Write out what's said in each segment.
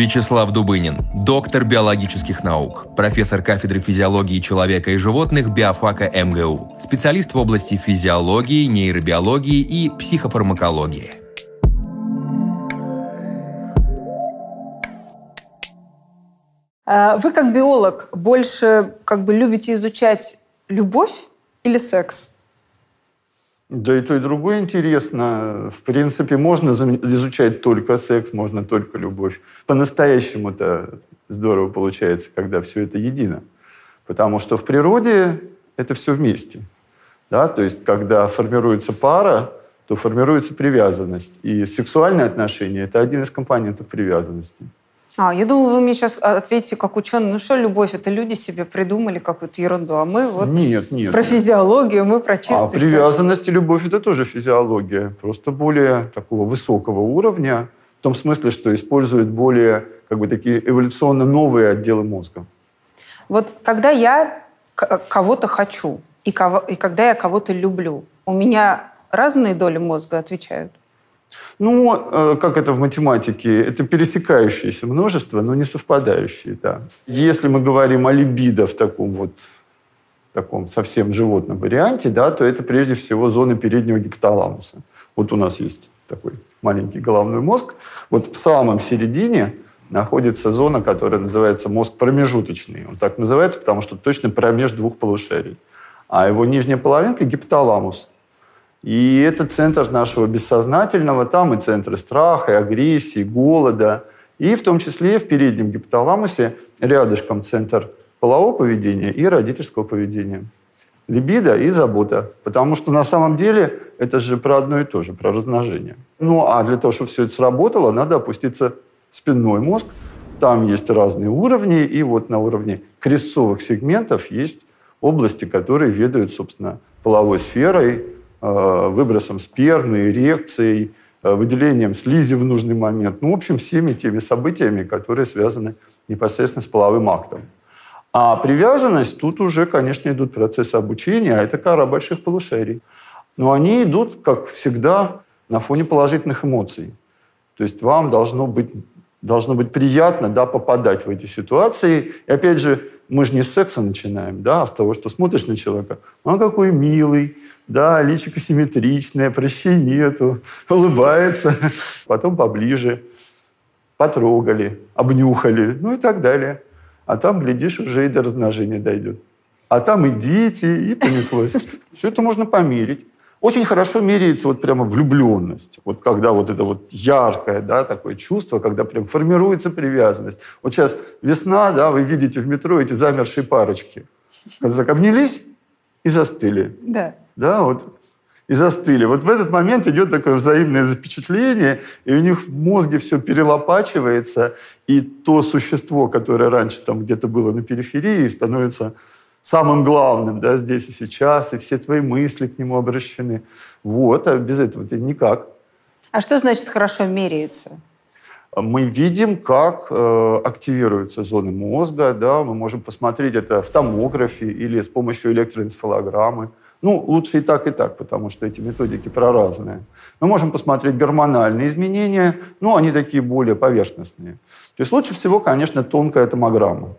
Вячеслав Дубынин, доктор биологических наук, профессор кафедры физиологии человека и животных биофака МГУ, специалист в области физиологии, нейробиологии и психофармакологии. А вы как биолог больше как бы любите изучать любовь или секс? Да и то, и другое интересно. В принципе, можно изучать только секс, можно только любовь. По-настоящему это здорово получается, когда все это едино. Потому что в природе это все вместе. Да? То есть, когда формируется пара, то формируется привязанность. И сексуальные отношения – это один из компонентов привязанности. А, я думала, вы мне сейчас ответите как ученый. Ну что, любовь, это люди себе придумали какую-то ерунду, а мы вот нет, нет, про физиологию, мы про чистый А привязанность и любовь – это тоже физиология, просто более такого высокого уровня, в том смысле, что используют более как бы такие эволюционно новые отделы мозга. Вот когда я кого-то хочу и, кого, и когда я кого-то люблю, у меня разные доли мозга отвечают? Ну, э, как это в математике? Это пересекающиеся множества, но не совпадающие, да. Если мы говорим о либидо в таком вот таком совсем животном варианте, да, то это прежде всего зона переднего гипоталамуса. Вот у нас есть такой маленький головной мозг. Вот в самом середине находится зона, которая называется мозг промежуточный. Он так называется, потому что точно промеж двух полушарий. А его нижняя половинка – гипоталамус. И это центр нашего бессознательного, там и центры страха, и агрессии, голода. И в том числе в переднем гипоталамусе рядышком центр полового поведения и родительского поведения. Либидо и забота. Потому что на самом деле это же про одно и то же, про размножение. Ну а для того, чтобы все это сработало, надо опуститься в спинной мозг. Там есть разные уровни, и вот на уровне крестцовых сегментов есть области, которые ведают, собственно, половой сферой, выбросом спермы, эрекцией, э, выделением слизи в нужный момент. Ну, в общем, всеми теми событиями, которые связаны непосредственно с половым актом. А привязанность, тут уже, конечно, идут процессы обучения, а это кора больших полушарий. Но они идут, как всегда, на фоне положительных эмоций. То есть вам должно быть, должно быть приятно да, попадать в эти ситуации. И опять же, мы же не с секса начинаем, да, а с того, что смотришь на человека. Он какой милый, да, личико симметричное, прыщей нету, улыбается. Потом поближе, потрогали, обнюхали, ну и так далее. А там, глядишь, уже и до размножения дойдет. А там и дети, и понеслось. Все это можно померить. Очень хорошо меряется вот прямо влюбленность. Вот когда вот это вот яркое, да, такое чувство, когда прям формируется привязанность. Вот сейчас весна, да, вы видите в метро эти замершие парочки. Когда так обнялись и застыли. Да да, вот, и застыли. Вот в этот момент идет такое взаимное запечатление, и у них в мозге все перелопачивается, и то существо, которое раньше там где-то было на периферии, становится самым главным, да, здесь и сейчас, и все твои мысли к нему обращены. Вот, а без этого ты никак. А что значит хорошо меряется? Мы видим, как э, активируются зоны мозга, да, мы можем посмотреть это в томографе или с помощью электроэнцефалограммы. Ну, лучше и так, и так, потому что эти методики проразные. Мы можем посмотреть гормональные изменения, но они такие более поверхностные. То есть лучше всего, конечно, тонкая томограмма.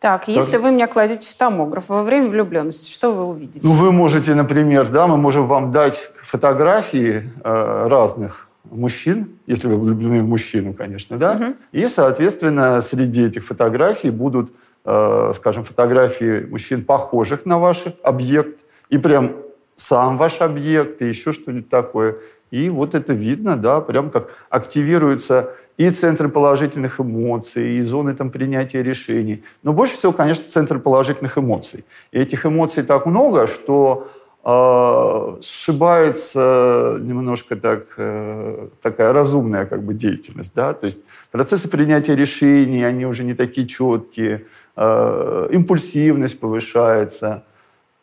Так, Тоже... если вы меня кладете в томограф во время влюбленности, что вы увидите? Ну, вы можете, например, да, мы можем вам дать фотографии э, разных мужчин, если вы влюблены в мужчину, конечно, да, угу. и, соответственно, среди этих фотографий будут, э, скажем, фотографии мужчин, похожих на ваш объект, и прям сам ваш объект, и еще что-нибудь такое. И вот это видно, да, прям как активируются и центры положительных эмоций, и зоны там принятия решений. Но больше всего, конечно, центры положительных эмоций. И этих эмоций так много, что э, сшибается немножко так, э, такая разумная как бы деятельность. Да? То есть процессы принятия решений, они уже не такие четкие, э, импульсивность повышается –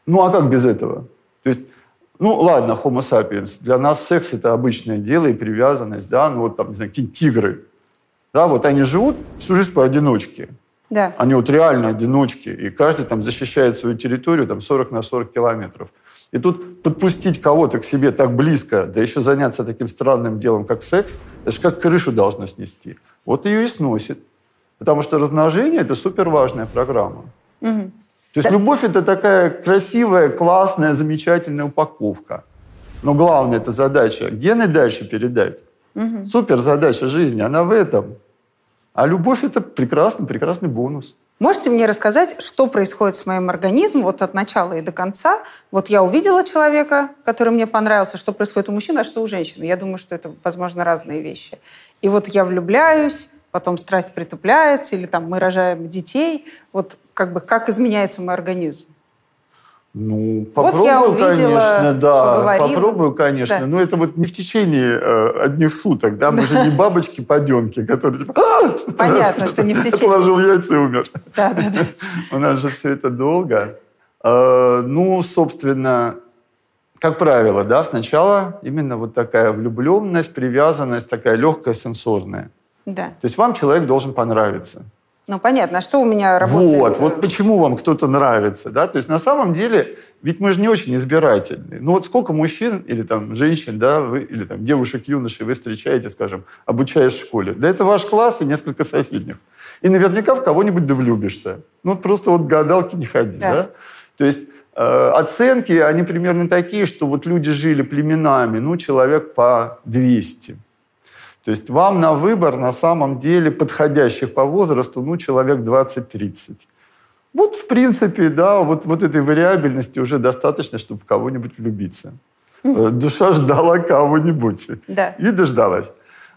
ну а как без этого? То есть, ну ладно, homo sapiens, для нас секс это обычное дело и привязанность, да, ну вот там, не знаю, какие тигры, да, вот они живут всю жизнь поодиночке. Да. Они вот реально одиночки, и каждый там защищает свою территорию там 40 на 40 километров. И тут подпустить кого-то к себе так близко, да еще заняться таким странным делом, как секс, это же как крышу должно снести. Вот ее и сносит. Потому что размножение – это супер важная программа. Угу. То есть да. любовь – это такая красивая, классная, замечательная упаковка. Но главное – это задача гены дальше передать. Угу. Супер задача жизни, она в этом. А любовь – это прекрасный, прекрасный бонус. Можете мне рассказать, что происходит с моим организмом вот от начала и до конца? Вот я увидела человека, который мне понравился, что происходит у мужчины, а что у женщины. Я думаю, что это, возможно, разные вещи. И вот я влюбляюсь, потом страсть притупляется, или там мы рожаем детей. Вот как бы как изменяется мой организм? Ну, попробую, вот я увидела, конечно, да. Поговорила. Попробую, конечно. Да. Но это вот не в течение э, одних суток, да. Мы же не бабочки-паденки, которые типа... Понятно, что не в течение. Отложил яйца и умер. Да, да, да. У нас же все это долго. Э, ну, собственно, как правило, да, сначала именно вот такая влюбленность, привязанность, такая легкая, сенсорная. Да. То есть вам человек должен понравиться. Ну, понятно. А что у меня работает? Вот, вот почему вам кто-то нравится, да? То есть на самом деле, ведь мы же не очень избирательны. Ну, вот сколько мужчин или там женщин, да, вы, или там девушек, юношей вы встречаете, скажем, обучаясь в школе. Да это ваш класс и несколько соседних. И наверняка в кого-нибудь да влюбишься. Ну, вот просто вот гадалки не ходи, да? да? То есть э, оценки, они примерно такие, что вот люди жили племенами, ну, человек по 200. То есть вам на выбор на самом деле подходящих по возрасту, ну, человек 20-30. Вот, в принципе, да, вот, вот этой вариабельности уже достаточно, чтобы в кого-нибудь влюбиться. Э, душа ждала кого-нибудь. Да. И дождалась.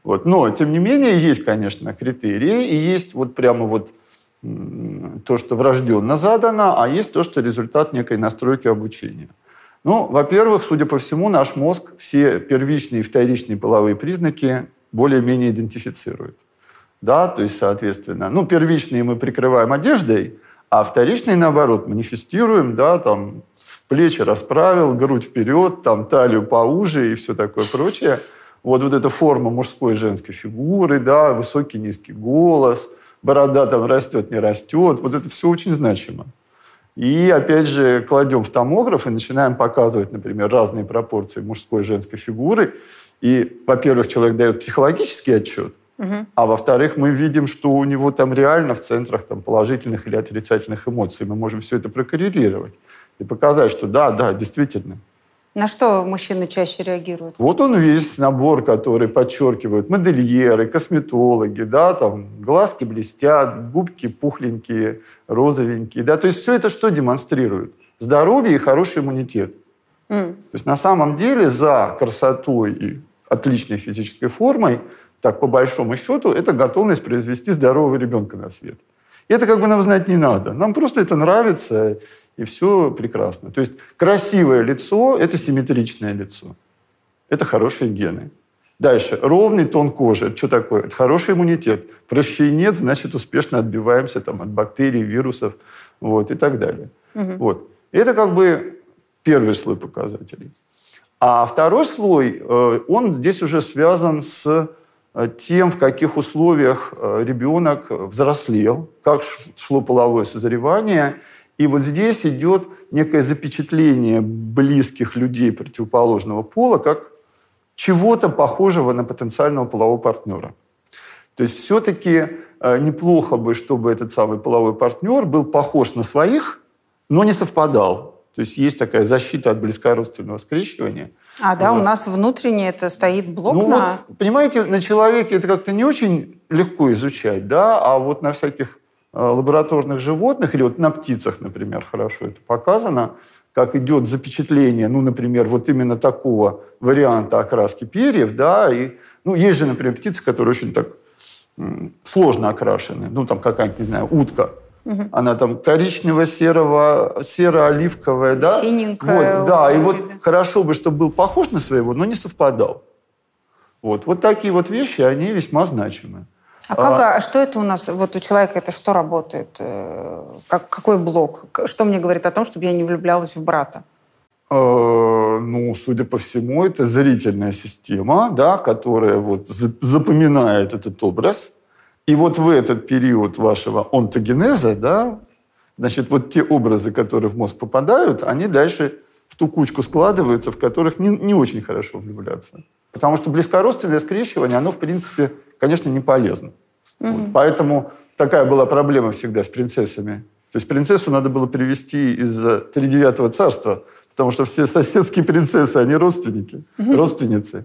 Вот. Но, тем не менее, есть, конечно, критерии, и есть вот прямо вот то, что врожденно задано, а есть то, что результат некой настройки обучения. Ну, во-первых, судя по всему, наш мозг все первичные и вторичные половые признаки более-менее идентифицирует. Да, то есть, соответственно, ну, первичные мы прикрываем одеждой, а вторичные, наоборот, манифестируем, да, там, плечи расправил, грудь вперед, там, талию поуже и все такое прочее. Вот, вот эта форма мужской и женской фигуры, да, высокий, низкий голос, борода там растет, не растет, вот это все очень значимо. И, опять же, кладем в томограф и начинаем показывать, например, разные пропорции мужской и женской фигуры, и, во-первых, человек дает психологический отчет, угу. а во-вторых, мы видим, что у него там реально в центрах там, положительных или отрицательных эмоций. Мы можем все это прокоррелировать и показать, что да, да, действительно. На что мужчины чаще реагируют? Вот он весь набор, который подчеркивают модельеры, косметологи, да, там глазки блестят, губки пухленькие, розовенькие, да, то есть все это что демонстрирует? Здоровье и хороший иммунитет. Mm. То есть на самом деле за красотой и отличной физической формой, так по большому счету, это готовность произвести здорового ребенка на свет. И это как бы нам знать не надо. Нам просто это нравится, и все прекрасно. То есть красивое лицо – это симметричное лицо. Это хорошие гены. Дальше. Ровный тон кожи. Это что такое? Это хороший иммунитет. Прыщей нет, значит, успешно отбиваемся там, от бактерий, вирусов вот, и так далее. Угу. Вот. И это как бы первый слой показателей. А второй слой, э, он здесь уже связан с э, тем, в каких условиях э, ребенок взрослел, как шло половое созревание. И вот здесь идет некое запечатление близких людей противоположного пола как чего-то похожего на потенциального полового партнера. То есть все-таки неплохо бы, чтобы этот самый половой партнер был похож на своих, но не совпадал. То есть есть такая защита от близкородственного скрещивания. А, да, вот. у нас внутренне это стоит блок ну, на... Вот, понимаете, на человеке это как-то не очень легко изучать, да, а вот на всяких э, лабораторных животных или вот на птицах, например, хорошо это показано, как идет запечатление, ну, например, вот именно такого варианта окраски перьев, да, и, ну, есть же, например, птицы, которые очень так сложно окрашены, ну, там какая-нибудь, не знаю, утка, Угу. Она там коричнево-серого, серо-оливковая, да? Синенькая. Вот, да, и вот да. хорошо бы, чтобы был похож на своего, но не совпадал. Вот, вот такие вот вещи, они весьма значимы. А, как, а, а что это у нас, вот у человека это что работает? Э, как, какой блок? Что мне говорит о том, чтобы я не влюблялась в брата? Э, ну, судя по всему, это зрительная система, да, которая вот запоминает этот образ, и вот в этот период вашего онтогенеза, да, значит, вот те образы, которые в мозг попадают, они дальше в ту кучку складываются, в которых не, не очень хорошо влюбляться. Потому что близкородственное скрещивание, оно, в принципе, конечно, не полезно. Mm-hmm. Вот. Поэтому такая была проблема всегда с принцессами. То есть принцессу надо было привести из тридевятого царства, потому что все соседские принцессы, они родственники, mm-hmm. родственницы.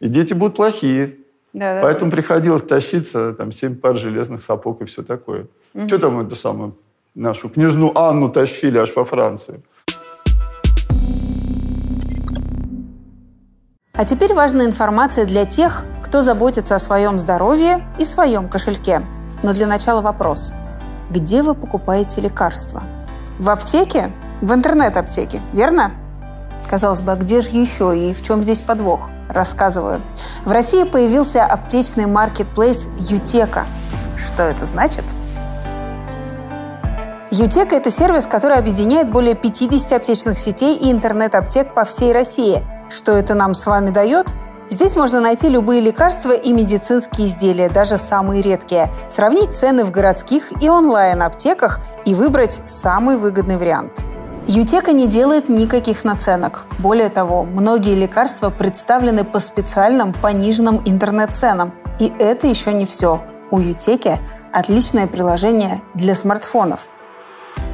И дети будут плохие. Да, Поэтому да. приходилось тащиться там семь пар железных сапог и все такое. Угу. Что там это самое, нашу княжну Анну тащили аж во Францию. А теперь важная информация для тех, кто заботится о своем здоровье и своем кошельке. Но для начала вопрос. Где вы покупаете лекарства? В аптеке? В интернет-аптеке, верно? Казалось бы, а где же еще и в чем здесь подвох? Рассказываю. В России появился аптечный маркетплейс «Ютека». Что это значит? Ютека – это сервис, который объединяет более 50 аптечных сетей и интернет-аптек по всей России. Что это нам с вами дает? Здесь можно найти любые лекарства и медицинские изделия, даже самые редкие, сравнить цены в городских и онлайн-аптеках и выбрать самый выгодный вариант – Ютека не делает никаких наценок. Более того, многие лекарства представлены по специальным пониженным интернет-ценам. И это еще не все. У Ютеки отличное приложение для смартфонов.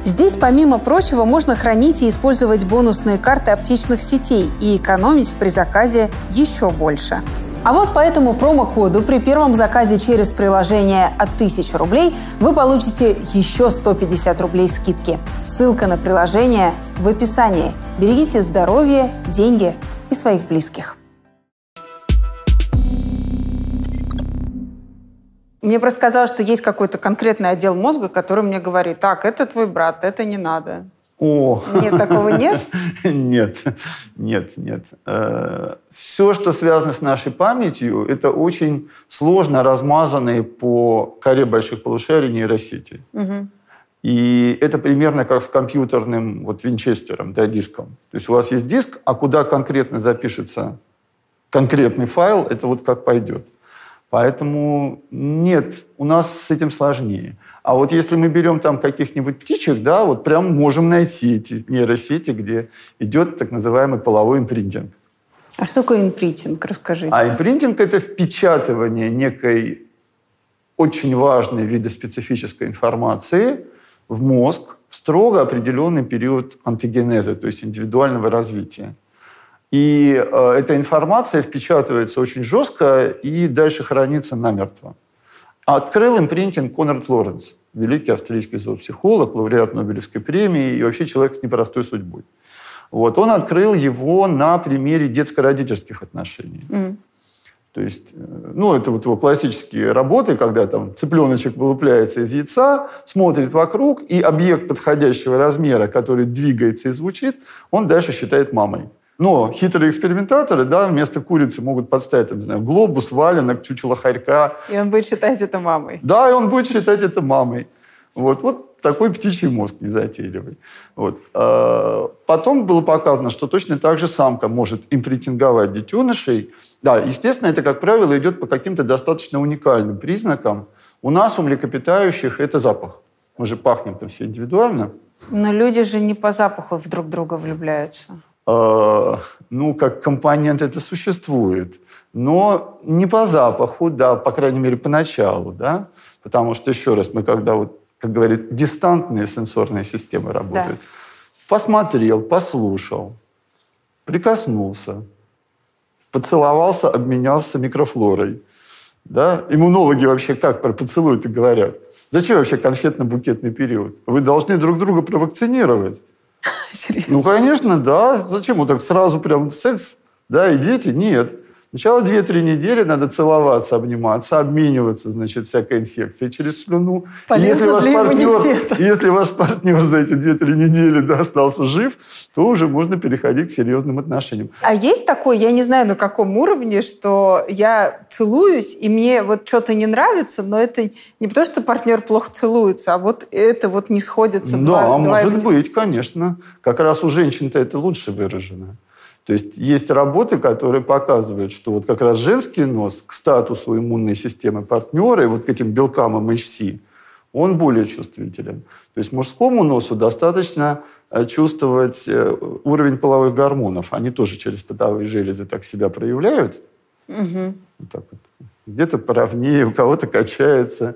Здесь, помимо прочего, можно хранить и использовать бонусные карты аптечных сетей и экономить при заказе еще больше. А вот по этому промокоду при первом заказе через приложение от 1000 рублей вы получите еще 150 рублей скидки. Ссылка на приложение в описании. Берегите здоровье, деньги и своих близких. Мне просто казалось, что есть какой-то конкретный отдел мозга, который мне говорит, так, это твой брат, это не надо. О. Нет, такого нет? Нет, нет, нет. Э, Все, что связано с нашей памятью, это очень сложно размазанные по коре больших полушарий нейросети. Угу. И это примерно как с компьютерным вот винчестером, да, диском. То есть у вас есть диск, а куда конкретно запишется конкретный файл, это вот как пойдет. Поэтому нет, у нас с этим сложнее. А вот если мы берем там каких-нибудь птичек, да, вот прям можем найти эти нейросети, где идет так называемый половой импринтинг. А что такое импринтинг? Расскажите. А импринтинг – это впечатывание некой очень важной видоспецифической информации в мозг в строго определенный период антигенеза, то есть индивидуального развития. И э, эта информация впечатывается очень жестко и дальше хранится намертво. Открыл импринтинг Конрад Лоренс, великий австралийский зоопсихолог, лауреат Нобелевской премии и вообще человек с непростой судьбой. Вот. Он открыл его на примере детско-родительских отношений. Mm. То есть, э, ну, это вот его классические работы, когда там цыпленочек вылупляется из яйца, смотрит вокруг, и объект подходящего размера, который двигается и звучит, он дальше считает мамой. Но хитрые экспериментаторы, да, вместо курицы могут подставить, там, не знаю, глобус, валенок, чучело хорька. И он будет считать это мамой. Да, и он будет считать это мамой. Вот, вот такой птичий мозг незатейливый. Вот. А потом было показано, что точно так же самка может импринтинговать детенышей. Да, естественно, это, как правило, идет по каким-то достаточно уникальным признакам. У нас, у млекопитающих, это запах. Мы же пахнем там все индивидуально. Но люди же не по запаху в друг друга влюбляются. Э, ну, как компонент это существует, но не по запаху, да, по крайней мере, поначалу, да, потому что, еще раз, мы когда, вот, как говорят, дистантные сенсорные системы работают, да. посмотрел, послушал, прикоснулся, поцеловался, обменялся микрофлорой, да, иммунологи вообще как про поцелуй-то говорят? Зачем вообще конфетно-букетный период? Вы должны друг друга провакцинировать. Серьезно? Ну, конечно, да. Зачем вот так сразу прям секс, да, и дети? Нет. Сначала 2-3 недели надо целоваться, обниматься, обмениваться, значит, всякой инфекцией через слюну. Полезно если ваш, партнер, если ваш партнер за эти 2-3 недели да, остался жив, то уже можно переходить к серьезным отношениям. А есть такое, я не знаю на каком уровне, что я целуюсь, и мне вот что-то не нравится, но это не потому, что партнер плохо целуется, а вот это вот не сходится. Да, два, может два... быть, конечно. Как раз у женщин-то это лучше выражено. То есть есть работы, которые показывают, что вот как раз женский нос к статусу иммунной системы партнера и вот к этим белкам MHC, он более чувствителен. То есть мужскому носу достаточно э, чувствовать э, уровень половых гормонов. Они тоже через потовые железы так себя проявляют. Угу. Вот так вот. Где-то поровнее, у кого-то качается.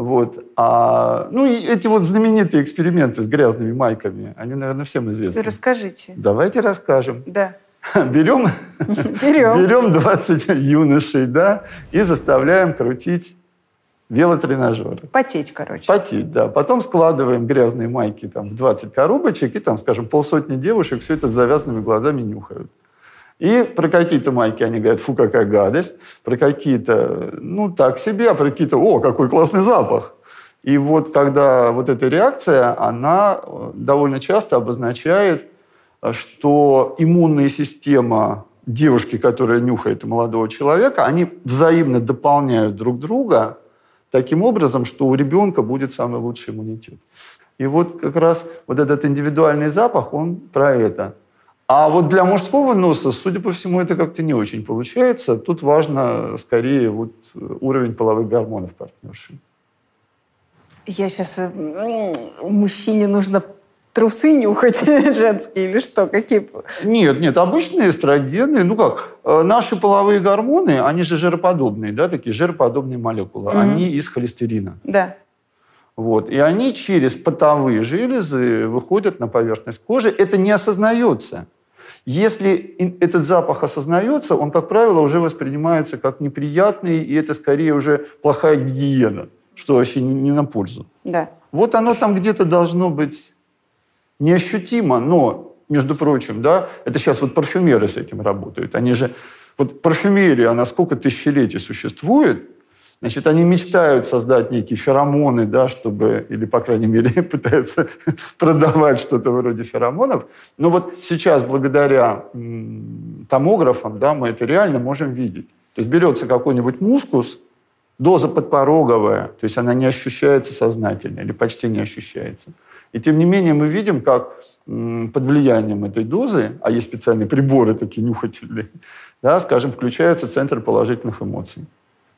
Вот. А, ну и эти вот знаменитые эксперименты с грязными майками, они, наверное, всем известны. Расскажите. Давайте расскажем. Да. Берем, Берем. берем 20 юношей, да, и заставляем крутить велотренажеры. Потеть, короче. Потеть, да. Потом складываем грязные майки там, в 20 коробочек, и там, скажем, полсотни девушек все это с завязанными глазами нюхают. И про какие-то майки они говорят, фу, какая гадость. Про какие-то, ну, так себе, а про какие-то, о, какой классный запах. И вот когда вот эта реакция, она э, довольно часто обозначает, э, что иммунная система девушки, которая нюхает молодого человека, они взаимно дополняют друг друга таким образом, что у ребенка будет самый лучший иммунитет. И вот как раз вот этот индивидуальный запах, он про это. А вот для мужского носа, судя по всему, это как-то не очень получается. Тут важно скорее вот уровень половых гормонов партнерши. Я сейчас... Мужчине нужно трусы нюхать женские или что? Какие? Нет, нет, обычные эстрогены, ну как, э, наши половые гормоны, они же жироподобные, да, такие жироподобные молекулы, Мгм. они из холестерина. Да. Вот. И они через потовые железы выходят на поверхность кожи. Это не осознается. Если этот запах осознается, он, как правило, уже воспринимается как неприятный, и это скорее уже плохая гигиена, что вообще не, не на пользу. Да. Вот оно там где-то должно быть неощутимо, но, между прочим, да, это сейчас вот парфюмеры с этим работают. Они же, вот парфюмерия, она сколько тысячелетий существует, Значит, они мечтают создать некие феромоны, да, чтобы, или, по крайней мере, пытаются продавать что-то вроде феромонов. Но вот сейчас, благодаря томографам, да, мы это реально можем видеть. То есть берется какой-нибудь мускус, доза подпороговая, то есть она не ощущается сознательно или почти не ощущается. И тем не менее мы видим, как под влиянием этой дозы, а есть специальные приборы такие нюхательные, да, скажем, включается центр положительных эмоций.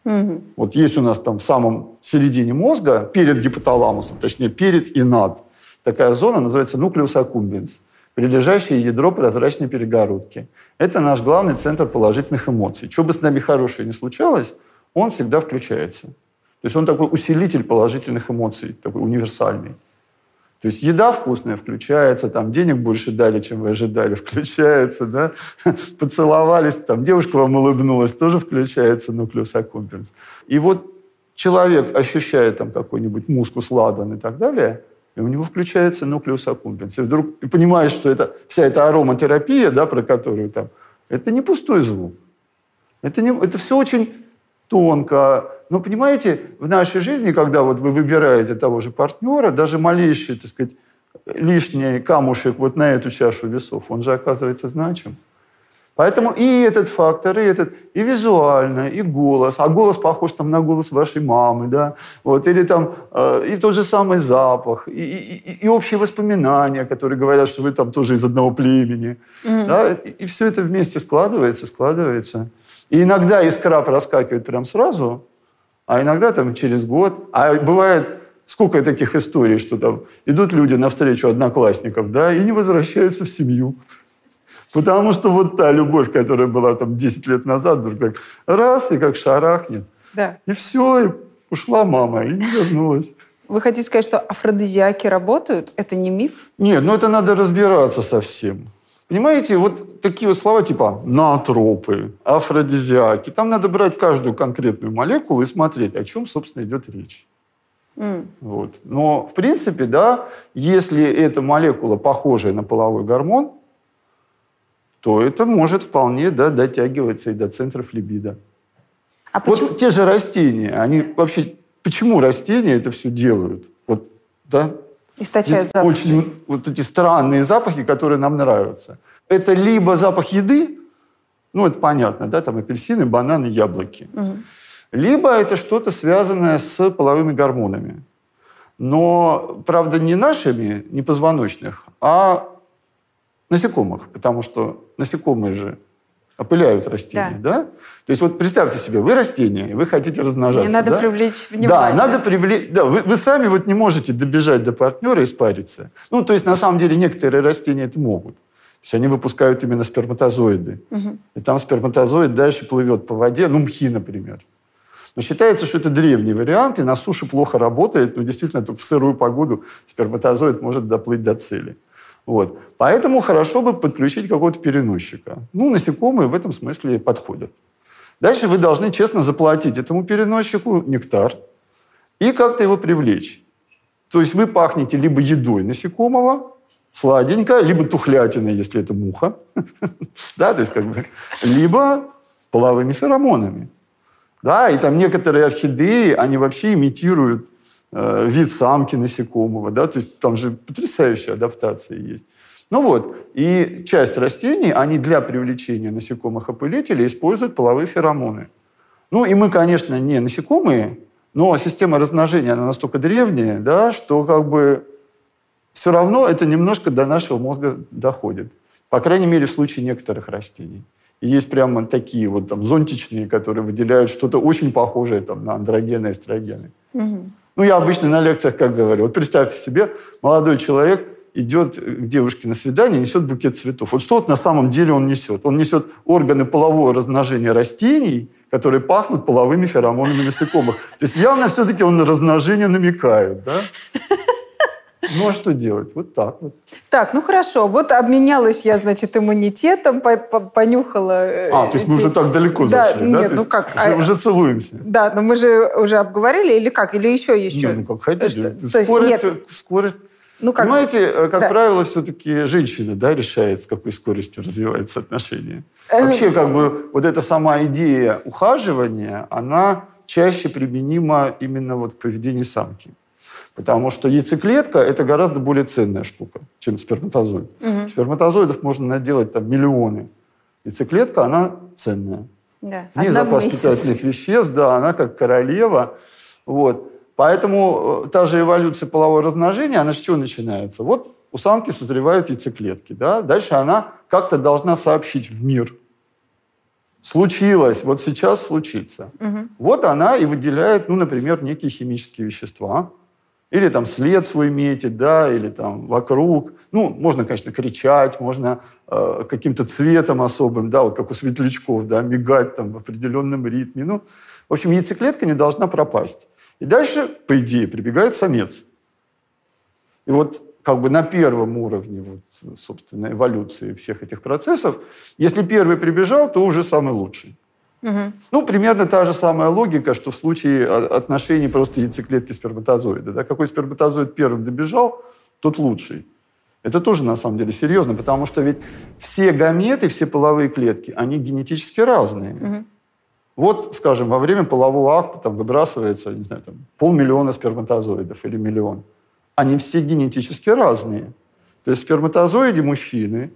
Мгм. Вот есть у нас там в самом середине мозга, перед гипоталамусом, точнее, перед и над, такая зона называется нуклеус аккумбенс, прилежащее ядро прозрачной перегородки. Это наш главный центр положительных эмоций. Что бы с нами хорошее ни случалось, он всегда включается. То есть он такой усилитель положительных эмоций, такой универсальный. То есть еда вкусная включается, там денег больше дали, чем вы ожидали, включается, да? Поцеловались, там девушка вам улыбнулась, тоже включается нуклеус аккумбенс. И вот человек ощущает там какой-нибудь мускус ладан и так далее, и у него включается нуклеус аккумбенс. И вдруг и понимаешь, что это вся эта ароматерапия, да, про которую там, это не пустой звук. Это, не, это все очень тонко. Но понимаете, в нашей жизни, когда вот вы выбираете того же партнера, даже малейший, так сказать, лишний камушек вот на эту чашу весов, он же оказывается значим. Поэтому и этот фактор, и этот, и визуально, и голос. А голос похож там на голос вашей мамы, да, вот, или там, э, и тот же самый запах, и, и, и- общие воспоминания, которые говорят, что вы там тоже из одного племени. Да, и, и все это вместе складывается, складывается. И иногда искра проскакивает прям сразу, а иногда там через год. А бывает сколько таких историй, что там идут люди навстречу одноклассников, да, и не возвращаются в семью. Потому что вот та любовь, которая была там 10 лет назад, вдруг так раз, и как шарахнет. Да. И все, и ушла мама, и не вернулась. Вы хотите сказать, что афродизиаки работают? Это не миф? Нет, ну это надо разбираться совсем. Понимаете, вот такие вот слова типа наотропы, афродизиаки. Там надо брать каждую конкретную молекулу и смотреть, о чем, собственно, идет речь. М. Вот. Но, в принципе, да, если эта молекула похожая на половой гормон, то это может вполне да, дотягиваться и до центров либидо. А почему? Вот те же растения, они вообще... Почему растения это все делают? Вот, да? Источают запахи. Очень вот эти странные запахи, которые нам нравятся. Это либо запах еды, ну, это понятно, да, там апельсины, бананы, яблоки. Мгм. Либо это что-то связанное с половыми гормонами. Но, правда, не нашими, не позвоночных, а насекомых. Потому что насекомые же опыляют растения, да. да? То есть вот представьте себе, вы растение, вы хотите размножаться. Мне надо да? привлечь внимание. Да, надо привлечь. Да, вы, вы сами вот не можете добежать до партнера и спариться. Ну, то есть на самом деле некоторые растения это могут. То есть они выпускают именно сперматозоиды. Угу. И там сперматозоид дальше плывет по воде, ну, мхи, например. Но считается, что это древний вариант, и на суше плохо работает, но действительно в сырую погоду сперматозоид может доплыть до цели. Вот. Поэтому хорошо бы подключить какого-то переносчика. Ну, насекомые в этом смысле подходят. Дальше вы должны честно заплатить этому переносчику нектар и как-то его привлечь. То есть вы пахнете либо едой насекомого, сладенько, либо тухлятиной, если это муха, да, то есть как бы, либо половыми феромонами. Да, и там некоторые орхидеи, они вообще имитируют вид самки насекомого, да, то есть там же потрясающая адаптация есть. Ну вот, и часть растений, они для привлечения насекомых-опылителей используют половые феромоны. Ну и мы, конечно, не насекомые, но система размножения, она настолько древняя, да, что как бы все равно это немножко до нашего мозга доходит. По крайней мере, в случае некоторых растений. И есть прямо такие вот там зонтичные, которые выделяют что-то очень похожее там, на андрогены, эстрогены. Угу. Ну, я обычно на лекциях как говорю. Вот представьте себе, молодой человек идет к девушке на свидание, несет букет цветов. Вот что вот на самом деле он несет? Он несет органы полового размножения растений, которые пахнут половыми феромонами насекомых. То есть явно все-таки он на размножение намекает, да? Ну, а что делать? Вот так вот. Так, ну хорошо. Вот обменялась я, значит, иммунитетом, понюхала... Э, а, то есть мы уже так далеко да, зашли, нет, да? Нет, ну как? Уже, а, уже целуемся. Да, но мы же уже обговорили, или как? Или еще еще? Нет, ну как хотите. Что, скорость, нет. скорость... Ну, как, Понимаете, э, как да. правило, все-таки женщина да, решает, с какой скоростью развиваются отношения. Эм. Вообще, как бы, вот эта сама идея ухаживания, она чаще применима именно вот к поведению самки. Потому что яйцеклетка – это гораздо более ценная штука, чем сперматозоид. Угу. Сперматозоидов можно наделать там миллионы. Яйцеклетка, она ценная. Да. В ней запас месяц. питательных веществ, да, она как королева. Вот. Поэтому э, та же эволюция полового размножения, она с чего начинается? Вот у самки созревают яйцеклетки, да? Дальше она как-то должна сообщить в мир. Случилось, вот сейчас случится. Угу. Вот она и выделяет, ну, например, некие химические вещества, или там след свой метить, да, или там вокруг. Ну, можно, конечно, кричать, можно э, каким-то цветом особым, да, вот как у светлячков, да, мигать там в определенном ритме. Ну, в общем, яйцеклетка не должна пропасть. И дальше, по идее, прибегает самец. И вот как бы на первом уровне, вот, собственно, эволюции всех этих процессов, если первый прибежал, то уже самый лучший. Угу. Ну, примерно та же самая логика, что в случае отношений просто яйцеклетки сперматозоида. Да? Какой сперматозоид первым добежал, тот лучший. Это тоже на самом деле серьезно, потому что ведь все гаметы, все половые клетки, они генетически разные. Угу. Вот, скажем, во время полового акта там выбрасывается, не знаю, там, полмиллиона сперматозоидов или миллион. Они все генетически разные. То есть в сперматозоиде мужчины,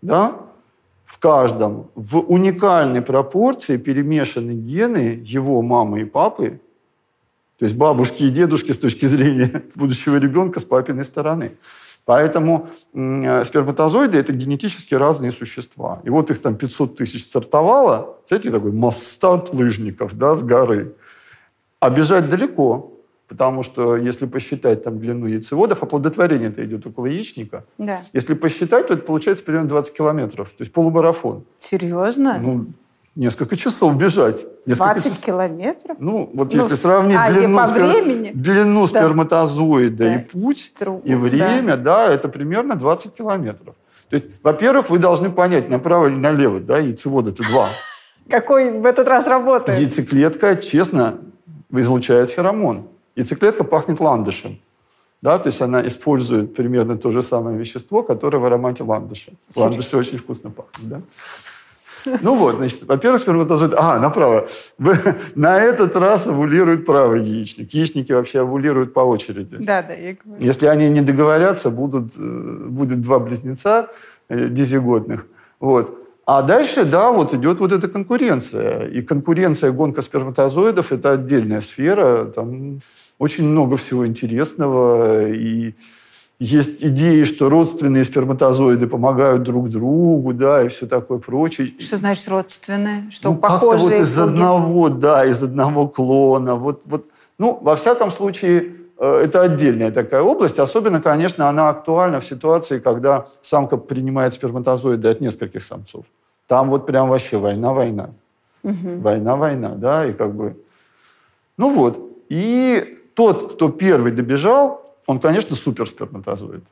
да, в каждом в уникальной пропорции перемешаны гены его мамы и папы, то есть бабушки и дедушки с точки зрения будущего ребенка с папиной стороны. Поэтому э, сперматозоиды – это генетически разные существа. И вот их там 500 тысяч стартовало, знаете, такой масс-старт лыжников да, с горы. А бежать далеко. Потому что если посчитать там длину яйцеводов, оплодотворение это идет около яичника. Да. Если посчитать, то это получается примерно 20 километров. То есть полумарафон. Серьезно? Ну, несколько часов бежать. Несколько 20 часов. километров? Ну, вот ну, если сравнить а, длину, по спер... времени? длину да. сперматозоида да. и путь, Тру... и время, да. да, это примерно 20 километров. То есть, во-первых, вы должны понять, направо или налево, да, яйцевод это два. Какой в этот раз работает? Яйцеклетка, честно, излучает феромон. Яйцеклетка пахнет ландышем. Да, то есть она использует примерно то же самое вещество, которое в аромате ландыша. Ландыши очень вкусно пахнут. Да? Ну вот, значит, во-первых, сперматозоид... А, направо. На этот раз овулирует правый яичник. Яичники вообще овулируют по очереди. Да, да, я говорю. Если они не договорятся, будут, э, будет два близнеца э, дизиготных. Вот. А дальше, да, вот идет вот эта конкуренция. И конкуренция, гонка сперматозоидов – это отдельная сфера. Там очень много всего интересного. И есть идеи, что родственные сперматозоиды помогают друг другу, да, и все такое прочее. Что значит родственные? Что ну, похожие? Как-то вот из одного, да, из одного клона. Вот, вот. Ну, во всяком случае, это отдельная такая область. Особенно, конечно, она актуальна в ситуации, когда самка принимает сперматозоиды от нескольких самцов. Там вот прям вообще война-война. Угу. Война-война, да, и как бы... Ну вот. И тот, кто первый добежал, он, конечно, суперсперматозоид.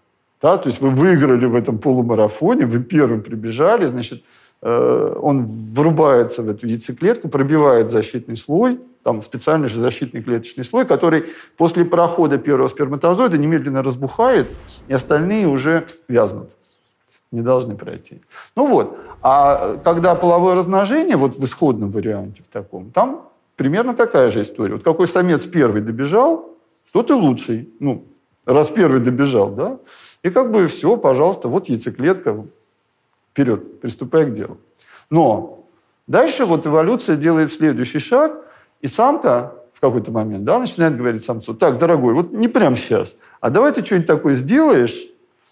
Да? То есть вы выиграли в этом полумарафоне, вы первым прибежали, значит, э, он врубается в эту яйцеклетку, пробивает защитный слой, там специальный же защитный клеточный слой, который после прохода первого сперматозоида немедленно разбухает, и остальные уже вязнут, не должны пройти. Ну вот, а когда половое размножение, вот в исходном варианте в таком, там примерно такая же история. Вот какой самец первый добежал, тот и лучший. Ну, раз первый добежал, да? И как бы все, пожалуйста, вот яйцеклетка, вперед, приступай к делу. Но дальше вот эволюция делает следующий шаг, и самка в какой-то момент, да, начинает говорить самцу, так, дорогой, вот не прямо сейчас, а давай ты что-нибудь такое сделаешь,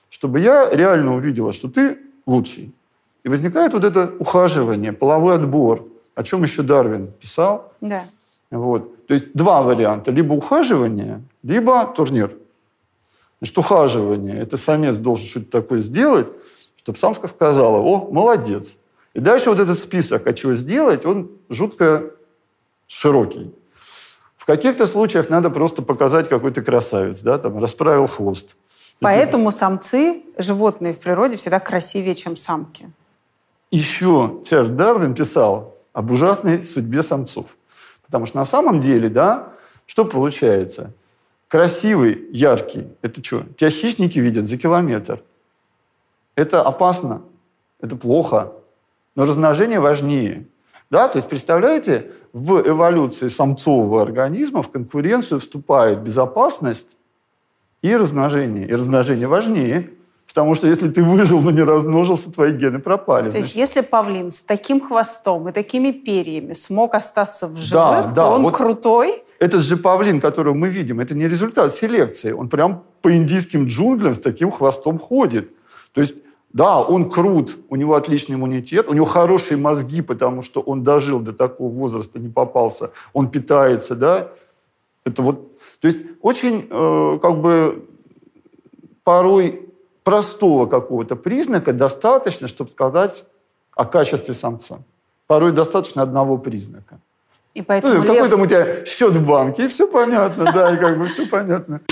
чтобы я реально увидела, что ты лучший. И возникает вот это ухаживание, половой отбор, о чем еще Дарвин писал. Да. Вот. То есть два варианта. Либо ухаживание, либо турнир. Значит, ухаживание. Это самец должен что-то такое сделать, чтобы самка сказала, о, молодец. И дальше вот этот список, а чего сделать, он жутко широкий. В каких-то случаях надо просто показать, какой ты красавец, да, там, расправил хвост. Поэтому самцы, животные в природе, всегда красивее, чем самки. Еще Чарльз Дарвин писал об ужасной судьбе самцов. Потому что на самом деле, да, что получается – красивый, яркий. Это что? Тебя хищники видят за километр. Это опасно, это плохо. Но размножение важнее. Да? То есть, представляете, в эволюции самцового организма в конкуренцию вступает безопасность и размножение. И размножение важнее. Потому что если ты выжил, но не размножился, твои гены пропали. То значит. есть если павлин с таким хвостом и такими перьями смог остаться в живых, да, да, то он вот крутой? Этот же павлин, которого мы видим, это не результат селекции. Он прям по индийским джунглям с таким хвостом ходит. То есть да, он крут, у него отличный иммунитет, у него хорошие мозги, потому что он дожил до такого возраста, не попался, он питается, да. Это вот, то есть очень э, как бы порой простого какого-то признака достаточно, чтобы сказать о качестве самца. Порой достаточно одного признака. И поэтому ну, лев... Какой там у тебя счет в банке, и все понятно, да, и как бы все понятно.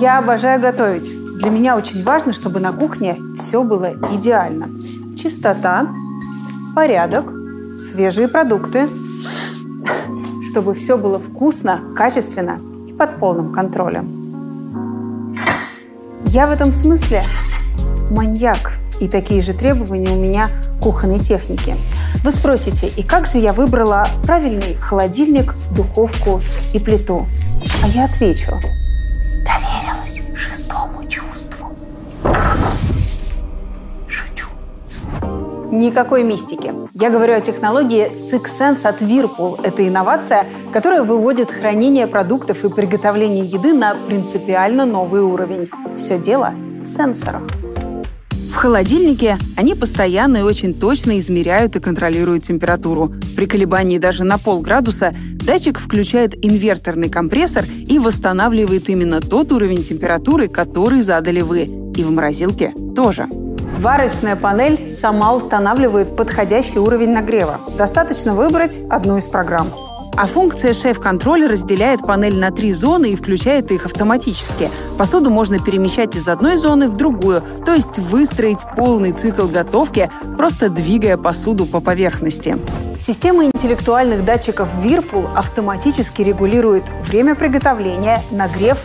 Я обожаю готовить. Для меня очень важно, чтобы на кухне все было идеально. Чистота, порядок, свежие продукты, чтобы все было вкусно, качественно под полным контролем. Я в этом смысле маньяк, и такие же требования у меня кухонной техники. Вы спросите, и как же я выбрала правильный холодильник, духовку и плиту? А я отвечу, шестому чувству. Никакой мистики. Я говорю о технологии SixSense от Whirlpool. Это инновация, которая выводит хранение продуктов и приготовление еды на принципиально новый уровень. Все дело в сенсорах. Холодильнике они постоянно и очень точно измеряют и контролируют температуру. При колебании даже на полградуса датчик включает инверторный компрессор и восстанавливает именно тот уровень температуры, который задали вы. И в морозилке тоже. Варочная панель сама устанавливает подходящий уровень нагрева. Достаточно выбрать одну из программ. А функция шеф-контроль разделяет панель на три зоны и включает их автоматически. Посуду можно перемещать из одной зоны в другую, то есть выстроить полный цикл готовки, просто двигая посуду по поверхности. Система интеллектуальных датчиков Whirlpool автоматически регулирует время приготовления, нагрев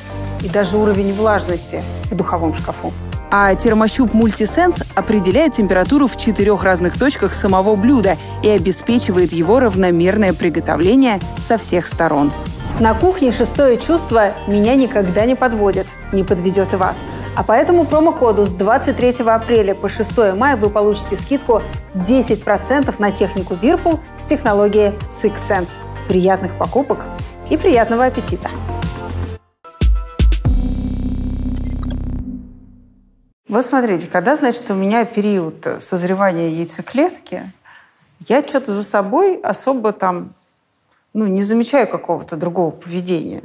и даже уровень влажности в духовом шкафу. А термощуп Multisense определяет температуру в четырех разных точках самого блюда и обеспечивает его равномерное приготовление со всех сторон. На кухне шестое чувство меня никогда не подводит, не подведет и вас. А по этому промокоду с 23 апреля по 6 мая вы получите скидку 10% на технику Whirlpool с технологией Six Sense. Приятных покупок И приятного аппетита! Вот смотрите, когда, значит, у меня период созревания яйцеклетки, я что-то за собой особо там ну, не замечаю какого-то другого поведения.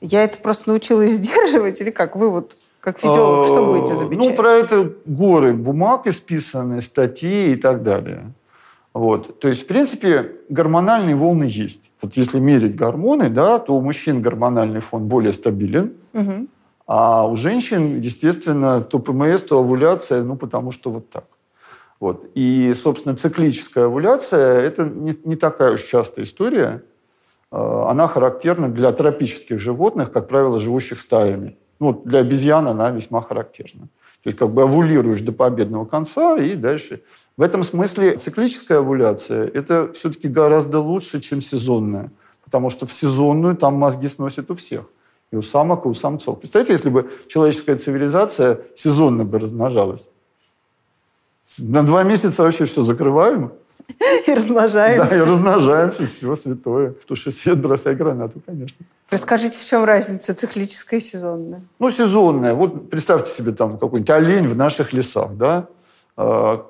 Я это просто научилась сдерживать или как? Вы вот как физиолог что будете замечать? Ну, про это горы бумаг исписаны, статьи и так далее. Вот. То есть, в принципе, гормональные волны есть. Вот если мерить гормоны, да, то у мужчин гормональный фон более стабилен, угу. А у женщин, естественно, то ПМС, то овуляция, ну, потому что вот так. Вот. И, собственно, циклическая овуляция – это не, не такая уж частая история. А, она характерна для тропических животных, как правило, живущих стаями. Ну, для обезьян она весьма характерна. То есть как бы овулируешь до победного конца и дальше. В этом смысле циклическая овуляция – это все-таки гораздо лучше, чем сезонная. Потому что в сезонную там мозги сносят у всех. И у самок, и у самцов. Представьте, если бы человеческая цивилизация сезонно бы размножалась. На два месяца вообще все закрываем. И размножаемся. Да, и размножаемся, все святое. Туши свет, бросай гранату, конечно. Расскажите, в чем разница циклическая и сезонная? Ну, сезонная. Вот представьте себе там какой-нибудь олень в наших лесах, да? А,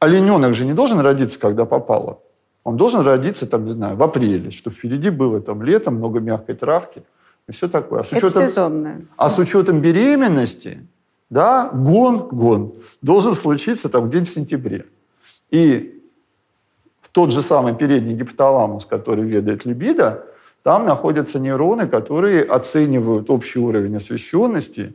олененок же не должен родиться, когда попало. Он должен родиться, там, не знаю, в апреле, что впереди было там летом, много мягкой травки и все такое. А с учетом, Это сезонное. А с учетом беременности, да, гон, гон, должен случиться там где-нибудь в сентябре. И в тот же самый передний гипоталамус, который ведает либидо, там находятся нейроны, которые оценивают общий уровень освещенности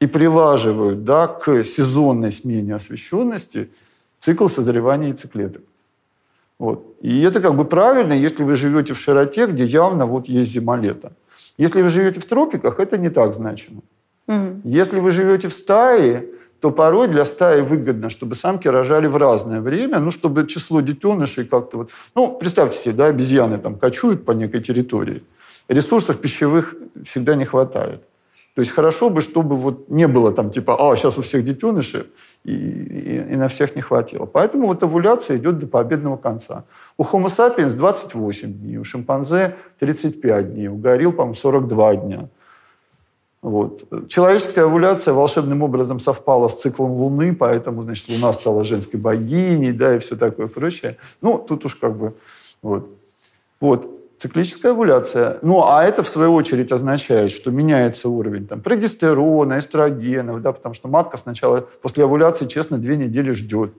и прилаживают да, к сезонной смене освещенности цикл созревания яйцеклеток. Вот. И это как бы правильно, если вы живете в широте, где явно вот есть зима-лето. Если вы живете в тропиках, это не так значимо. Угу. Если вы живете в стае, то порой для стаи выгодно, чтобы самки рожали в разное время, ну, чтобы число детенышей как-то вот... Ну, представьте себе, да, обезьяны там кочуют по некой территории. Ресурсов пищевых всегда не хватает. То есть хорошо бы, чтобы вот не было там типа, а, сейчас у всех детеныши, и, и, и на всех не хватило. Поэтому вот овуляция идет до победного конца. У Homo sapiens 28 дней, у шимпанзе 35 дней, у горилл, по-моему, 42 дня. Вот. Человеческая овуляция волшебным образом совпала с циклом Луны, поэтому, значит, Луна стала женской богиней, да, и все такое прочее. Ну, тут уж как бы, вот. Вот. Циклическая овуляция. Ну, а это, в свою очередь, означает, что меняется уровень там, прогестерона, эстрогенов, да, потому что матка сначала после овуляции, честно, две недели ждет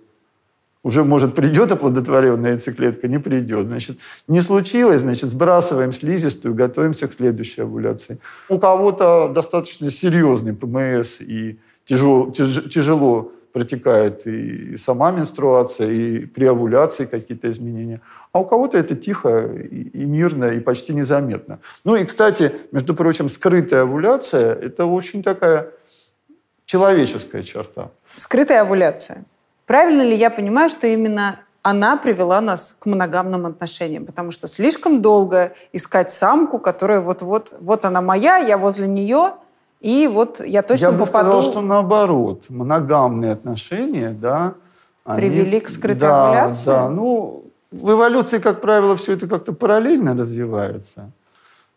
уже, может, придет оплодотворенная яйцеклетка, не придет. Значит, не случилось, значит, сбрасываем слизистую, готовимся к следующей овуляции. У кого-то достаточно серьезный ПМС и тяжело, тяжело протекает и сама менструация, и при овуляции какие-то изменения. А у кого-то это тихо и мирно, и почти незаметно. Ну и, кстати, между прочим, скрытая овуляция – это очень такая человеческая черта. Скрытая овуляция? Правильно ли я понимаю, что именно она привела нас к моногамным отношениям, потому что слишком долго искать самку, которая вот-вот, вот она моя, я возле нее, и вот я точно я попаду... Бы сказал, что наоборот, моногамные отношения, да, привели к скрытой да, овуляции. Да, ну в эволюции, как правило, все это как-то параллельно развивается,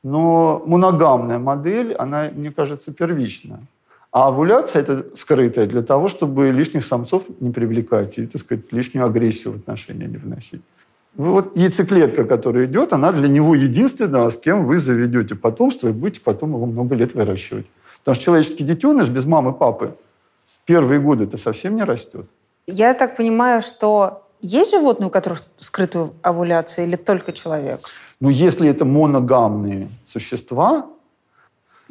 но моногамная модель, она, мне кажется, первична. А овуляция – это скрытая для того, чтобы лишних самцов не привлекать и, так сказать, лишнюю агрессию в отношения не вносить. Вот яйцеклетка, которая идет, она для него единственная, с кем вы заведете потомство и будете потом его много лет выращивать. Потому что человеческий детеныш без мамы, папы первые годы это совсем не растет. Я так понимаю, что есть животные, у которых скрытая овуляция или только человек? Ну, если это моногамные существа,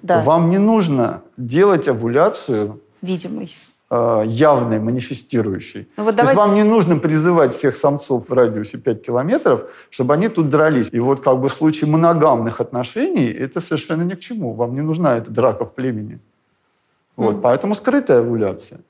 да. вам не нужно делать овуляцию видимой явной, манифестирующей. Ну, вот То есть вам не нужно призывать всех самцов в радиусе 5 километров, чтобы они тут дрались. И вот как бы в случае моногамных отношений это совершенно ни к чему. Вам не нужна эта драка в племени. Вот, mm. Поэтому скрытая овуляция.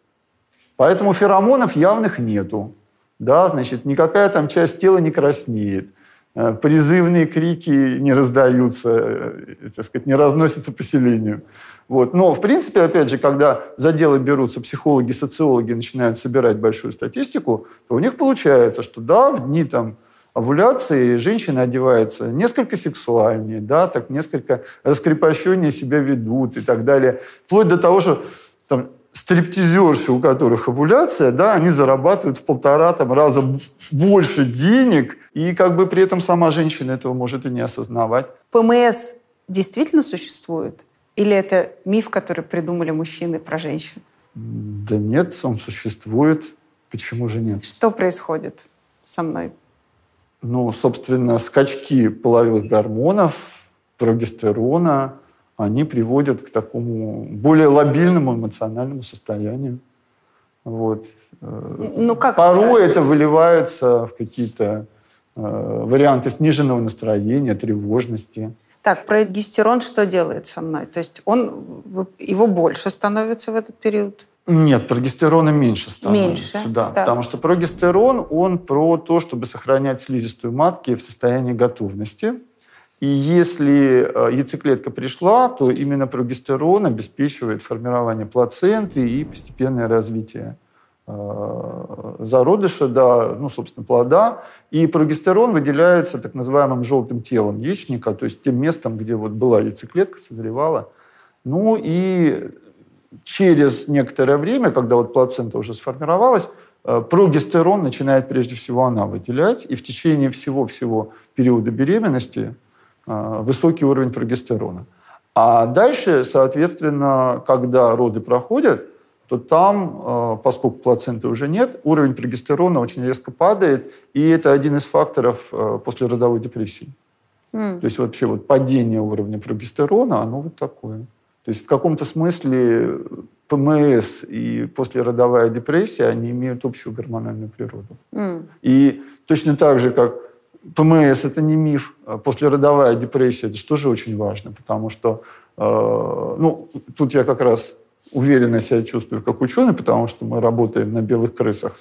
Поэтому феромонов явных нету. Да, значит, никакая там часть тела не краснеет. Э, призывные крики не раздаются, э, так сказать, не разносятся поселению. Вот. Но, в принципе, опять же, когда за дело берутся психологи, социологи, начинают собирать большую статистику, то у них получается, что да, в дни там, овуляции женщина одевается несколько сексуальнее, да, так несколько раскрепощеннее себя ведут и так далее. Вплоть до того, что там, стриптизерши, у которых овуляция, да, они зарабатывают в полтора там, раза больше денег, и как бы при этом сама женщина этого может и не осознавать. ПМС действительно существует? Или это миф, который придумали мужчины про женщин? Да нет, он существует. Почему же нет? Что происходит со мной? Ну, собственно, скачки половых гормонов, прогестерона, они приводят к такому более лобильному эмоциональному состоянию. Вот. Ну, как? Порой это выливается в какие-то э, варианты сниженного настроения, тревожности. Так, прогестерон что делает со мной? То есть он, его больше становится в этот период? Нет, прогестерона меньше становится. Меньше, да, да. Потому что прогестерон, он про то, чтобы сохранять слизистую матки в состоянии готовности. И если э, яйцеклетка пришла, то именно прогестерон обеспечивает формирование плаценты и постепенное развитие зародыша, да, ну, собственно, плода. И прогестерон выделяется так называемым желтым телом яичника, то есть тем местом, где вот была яйцеклетка, созревала. Ну и через некоторое время, когда вот плацента уже сформировалась, э, прогестерон начинает прежде всего она выделять, и в течение всего-всего периода беременности э, высокий уровень прогестерона. А дальше, соответственно, когда роды проходят, то там, э, поскольку плаценты уже нет, уровень прогестерона очень резко падает, и это один из факторов э, послеродовой депрессии. Mm. То есть вообще вот падение уровня прогестерона, оно вот такое. То есть в каком-то смысле ПМС и послеродовая депрессия, они имеют общую гормональную природу. Mm. И точно так же, как ПМС – это не миф, а послеродовая депрессия – это тоже очень важно, потому что, э, ну, тут я как раз уверенно себя чувствую как ученый, потому что мы работаем на белых крысах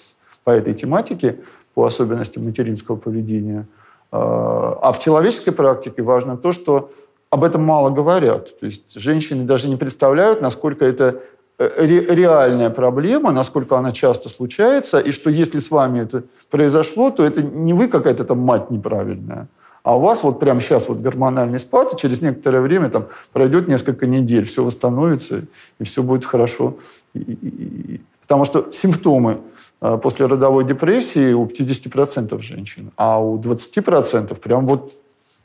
по этой тематике, по особенностям материнского поведения. А, а в человеческой практике важно то, что об этом мало говорят. То есть женщины даже не представляют, насколько это э, реальная проблема, насколько она часто случается, и что если с вами это произошло, то это не вы какая-то там мать неправильная, а у вас вот прямо сейчас вот гормональный спад, и через некоторое время там пройдет несколько недель, все восстановится, и все будет хорошо. И, и, и, потому что симптомы э, после родовой депрессии у 50% женщин, а у 20% прям вот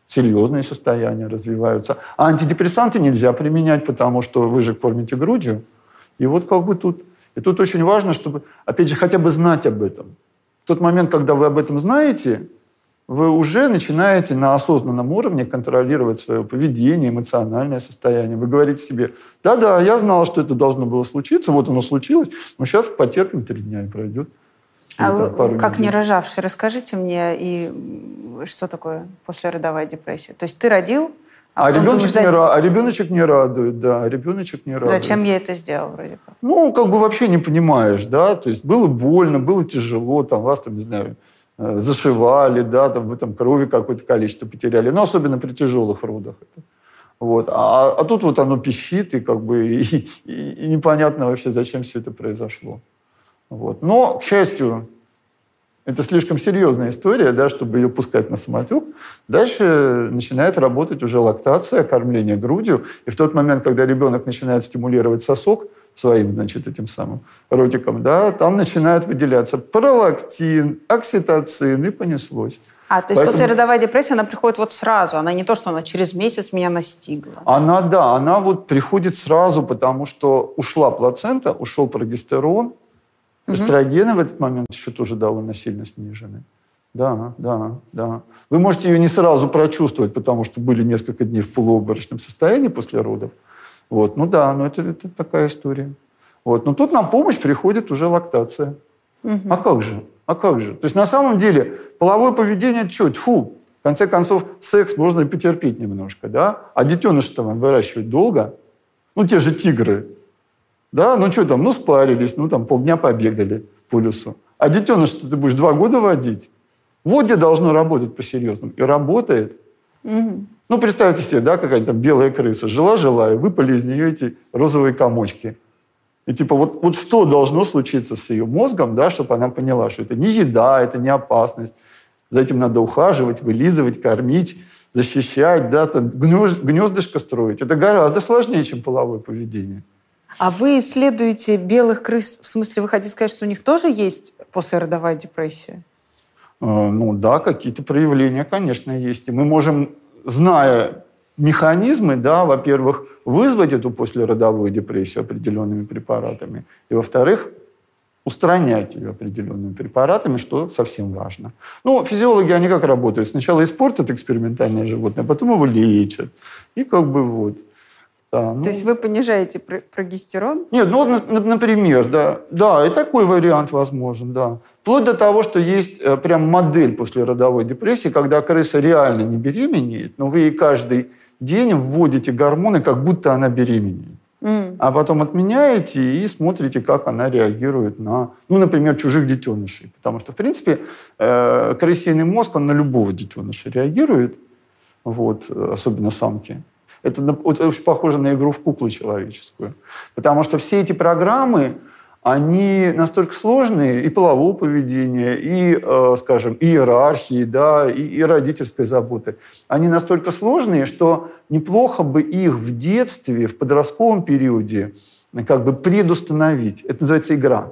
серьезные состояния развиваются. А антидепрессанты нельзя применять, потому что вы же кормите грудью. И вот как бы тут... И тут очень важно, чтобы, опять же, хотя бы знать об этом. В тот момент, когда вы об этом знаете, вы уже начинаете на осознанном уровне контролировать свое поведение, эмоциональное состояние. Вы говорите себе, да-да, я знал, что это должно было случиться, вот оно случилось, но сейчас потерпим три дня и пройдет. А вы, как недель. не рожавший, расскажите мне, и что такое послеродовая депрессия? То есть ты родил, а, а, ребеночек думаешь, не, а ребеночек не радует, да, ребеночек не радует. Зачем я это сделал, вроде как? Ну, как бы вообще не понимаешь, да, то есть было больно, было тяжело, там вас, там, не знаю, зашивали, да, там вы там крови какое-то количество потеряли, но особенно при тяжелых родах. Вот. А, а тут вот оно пищит, и как бы и, и, и непонятно вообще, зачем все это произошло. Вот. Но, к счастью, это слишком серьезная история, да, чтобы ее пускать на самотек. Дальше начинает работать уже лактация, кормление грудью. И в тот момент, когда ребенок начинает стимулировать сосок, своим, значит, этим самым ротиком, да, там начинает выделяться пролактин, окситоцин, и понеслось. А, то есть Поэтому... послеродовая депрессия, она приходит вот сразу, она не то, что она через месяц меня настигла. Она, да, она вот приходит сразу, потому что ушла плацента, ушел прогестерон, угу. эстрогены в этот момент еще тоже довольно сильно снижены. Да, да, да. Вы можете ее не сразу прочувствовать, потому что были несколько дней в полуобморочном состоянии после родов. Вот, ну да, ну это, это такая история. Вот, но тут на помощь приходит уже лактация. Угу. А как же? А как же? То есть на самом деле половое поведение что? Тьфу! В конце концов, секс можно и потерпеть немножко, да? А детеныш-то вам выращивать долго. Ну, те же тигры. Да, ну что там, ну спарились, ну там полдня побегали по лесу. А детеныш ты будешь два года водить. Вот где должно работать по-серьезному. И работает. Угу. Ну, представьте себе, да, какая-то там белая крыса. Жила-жила, и выпали из нее эти розовые комочки. И типа вот, вот что должно случиться с ее мозгом, да, чтобы она поняла, что это не еда, это не опасность. За этим надо ухаживать, вылизывать, кормить, защищать, да, там, гнездышко строить. Это гораздо сложнее, чем половое поведение. А вы исследуете белых крыс, в смысле вы хотите сказать, что у них тоже есть послеродовая депрессия? Э, ну да, какие-то проявления, конечно, есть. И мы можем, зная механизмы, да, во-первых, вызвать эту послеродовую депрессию определенными препаратами, и, во-вторых, устранять ее определенными препаратами, что совсем важно. Ну, физиологи, они как работают? Сначала испортят экспериментальное животное, а потом его лечат. И как бы вот. Да, ну... То есть вы понижаете прогестерон? Нет, ну, например, да. Да, и такой вариант возможен, да. Вплоть до того, что есть э, прям модель после родовой депрессии, когда крыса реально не беременеет, но вы ей каждый день вводите гормоны, как будто она беременеет. Mm. А потом отменяете и смотрите, как она реагирует на, ну, например, чужих детенышей. Потому что, в принципе, э, крысиный мозг, он на любого детеныша реагирует, вот, особенно самки. Это, это очень похоже на игру в куклы человеческую. Потому что все эти программы, они настолько сложные, и полового поведения, и, э, скажем, иерархии, да, и, и родительской заботы. Они настолько сложные, что неплохо бы их в детстве, в подростковом периоде как бы предустановить. Это называется игра.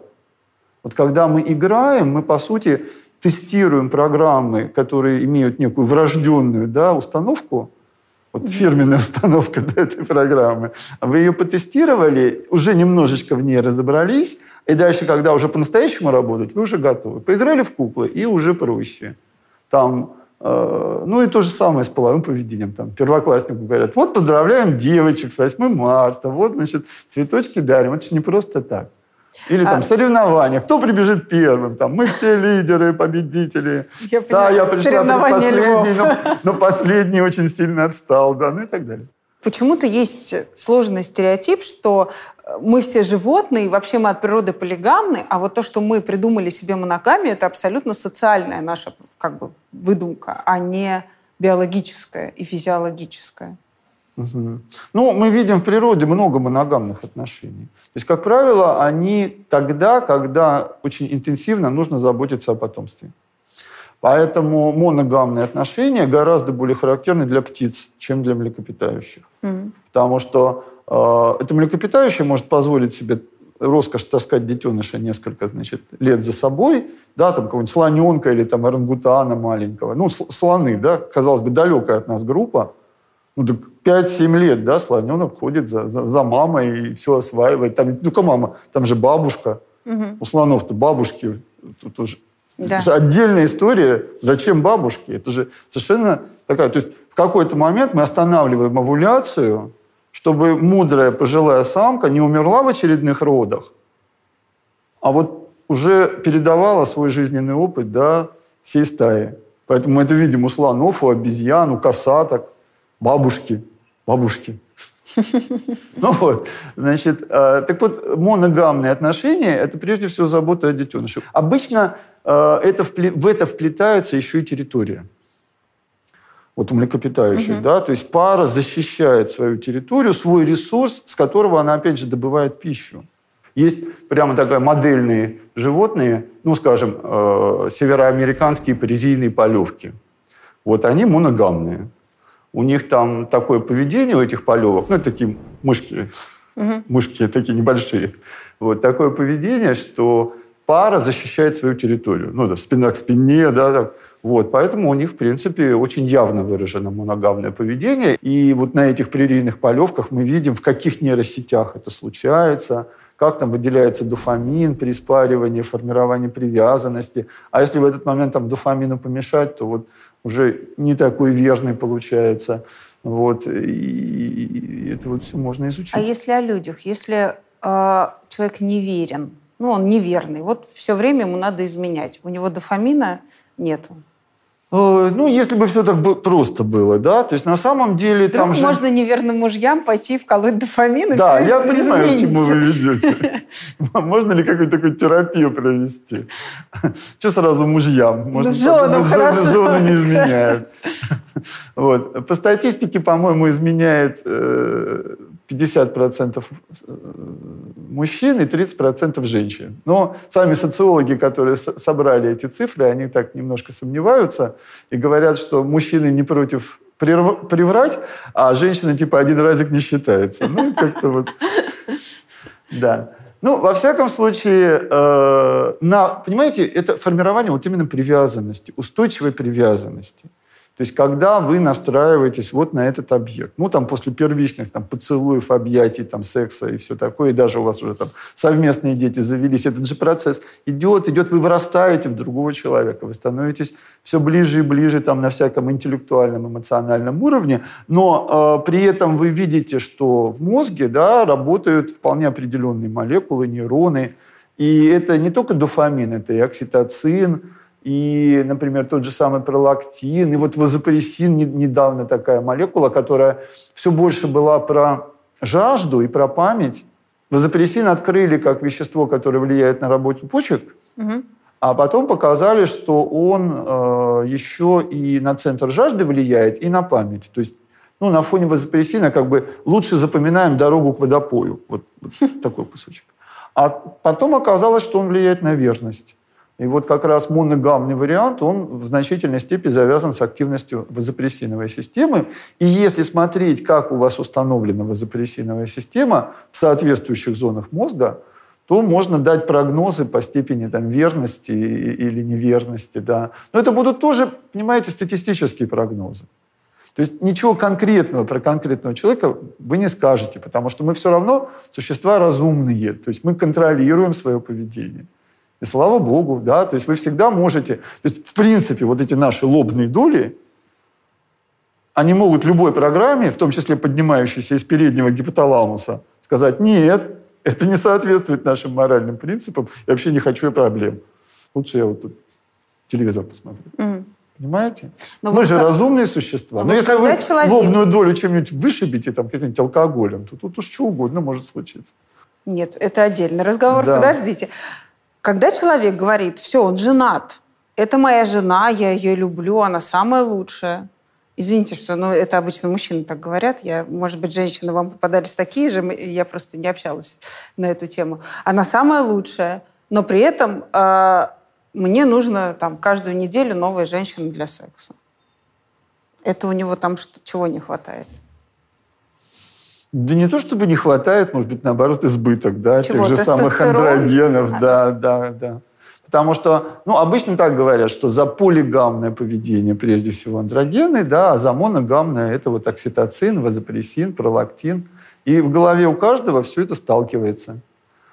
Вот когда мы играем, мы, по сути, тестируем программы, которые имеют некую врожденную да, установку, вот фирменная установка этой программы. Вы ее потестировали, уже немножечко в ней разобрались, и дальше, когда уже по-настоящему работать, вы уже готовы. Поиграли в куклы, и уже проще. Там, э, ну и то же самое с половым поведением. Там первокласснику говорят, вот поздравляем девочек с 8 марта, вот, значит, цветочки дарим. Это же не просто так. Или там а... соревнования. Кто прибежит первым? Там, мы все лидеры, победители. Я понимаю, да, я пришла последний, но, но последний очень сильно отстал, да, ну и так далее. Почему-то есть сложный стереотип, что э, мы все животные, вообще мы от природы полигамны, а вот то, что мы придумали себе моногамию, это абсолютно социальная наша как бы выдумка, а не биологическая и физиологическая. Угу. Ну, мы видим в природе много моногамных отношений. То есть, как правило, они тогда, когда очень интенсивно нужно заботиться о потомстве. Поэтому моногамные отношения гораздо более характерны для птиц, чем для млекопитающих. Mm. Потому что э, это млекопитающее может позволить себе роскошь таскать детеныша несколько значит, лет за собой, да, там какого-нибудь слоненка или там орангутана маленького. Ну, слоны, да, казалось бы, далекая от нас группа, ну, так 5-7 лет, да, слоненок ходит за, за, за мамой и все осваивает. Там, ну-ка, мама, там же бабушка. Угу. У слонов-то бабушки. Тут уже да. Это же отдельная история. Зачем бабушки? Это же совершенно такая... То есть в какой-то момент мы останавливаем овуляцию, чтобы мудрая пожилая самка не умерла в очередных родах, а вот уже передавала свой жизненный опыт да, всей стае. Поэтому мы это видим у слонов, у обезьян, у косаток бабушки, бабушки. Ну вот, значит, э, так вот, моногамные отношения – это прежде всего забота о детеныше. Обычно э, это, в это вплетается еще и территория. Вот у млекопитающих, угу. да, то есть пара защищает свою территорию, свой ресурс, с которого она, опять же, добывает пищу. Есть прямо такая модельные животные, ну, скажем, э, североамериканские прерийные полевки. Вот они моногамные у них там такое поведение у этих полевок, ну, это такие мышки, угу. мышки такие небольшие. Вот такое поведение, что пара защищает свою территорию. Ну, да, спина к спине, да, так. Вот, поэтому у них, в принципе, очень явно выражено моногамное поведение. И вот на этих прерийных полевках мы видим, в каких нейросетях это случается, как там выделяется дофамин при спаривании, формировании привязанности. А если в этот момент там дофамину помешать, то вот уже не такой верный получается. Вот, и, и это вот все можно изучить. А если о людях? Если э, человек неверен, ну, он неверный, вот все время ему надо изменять, у него дофамина нету. Э, ну, если бы все так просто было, да, то есть на самом деле Вдруг там же... можно неверным мужьям пойти вколоть дофамин и Да, я понимаю, к чему вы ведете. Можно ли какую-то такую терапию провести? Что сразу мужьям? Можно, женам, хорошо. Жены не изменяют. Вот. По статистике, по-моему, изменяет э, 50% э, мужчин и 30% женщин. Но сами социологи, которые собрали эти цифры, они так немножко сомневаются и говорят, что мужчины не против приврать, а женщина типа один разик не считается. Ну, как-то вот... Да. Ну, во всяком случае, э, на, понимаете, это формирование вот именно привязанности, устойчивой привязанности. То есть, когда вы настраиваетесь вот на этот объект, ну, там, после первичных там, поцелуев, объятий, там, секса и все такое, и даже у вас уже там совместные дети завелись, этот же процесс идет, идет, вы вырастаете в другого человека, вы становитесь все ближе и ближе там на всяком интеллектуальном, эмоциональном уровне, но э, при этом вы видите, что в мозге, да, работают вполне определенные молекулы, нейроны, и это не только дофамин, это и окситоцин, и, например, тот же самый пролактин, и вот вазопрессин недавно такая молекула, которая все больше была про жажду и про память. Вазопрессин открыли как вещество, которое влияет на работу почек, угу. а потом показали, что он э, еще и на центр жажды влияет, и на память. То есть ну, на фоне вазопрессина как бы лучше запоминаем дорогу к водопою. Вот, вот такой кусочек. А потом оказалось, что он влияет на верность. И вот как раз моногамный вариант, он в значительной степени завязан с активностью вазопрессиновой системы. И если смотреть, как у вас установлена вазопрессиновая система в соответствующих зонах мозга, то можно дать прогнозы по степени там, верности или неверности. Да. Но это будут тоже, понимаете, статистические прогнозы. То есть ничего конкретного про конкретного человека вы не скажете, потому что мы все равно существа разумные. То есть мы контролируем свое поведение. И слава богу, да, то есть вы всегда можете, то есть в принципе вот эти наши лобные доли, они могут любой программе, в том числе поднимающейся из переднего гипоталамуса, сказать, нет, это не соответствует нашим моральным принципам, я вообще не хочу проблем. Лучше я вот тут телевизор посмотрю. Mm. Понимаете? Но Мы же как... разумные существа. Но, Но если вы человек... лобную долю чем-нибудь вышибите, там, каким-нибудь алкоголем, то тут уж что угодно может случиться. Нет, это отдельный разговор. Да. Подождите. Когда человек говорит, все, он женат, это моя жена, я ее люблю, она самая лучшая. Извините, что ну, это обычно мужчины так говорят. Я, может быть, женщины вам попадались такие же, я просто не общалась на эту тему. Она самая лучшая, но при этом э, мне нужно там каждую неделю новая женщина для секса. Это у него там что, чего не хватает? Да не то, чтобы не хватает, может быть, наоборот, избыток, да, Чего, тех же самых андрогенов, а. да, да, да. Потому что, ну, обычно так говорят, что за полигамное поведение прежде всего андрогены, да, а за моногамное это вот окситоцин, вазопрессин, пролактин. И в голове у каждого все это сталкивается.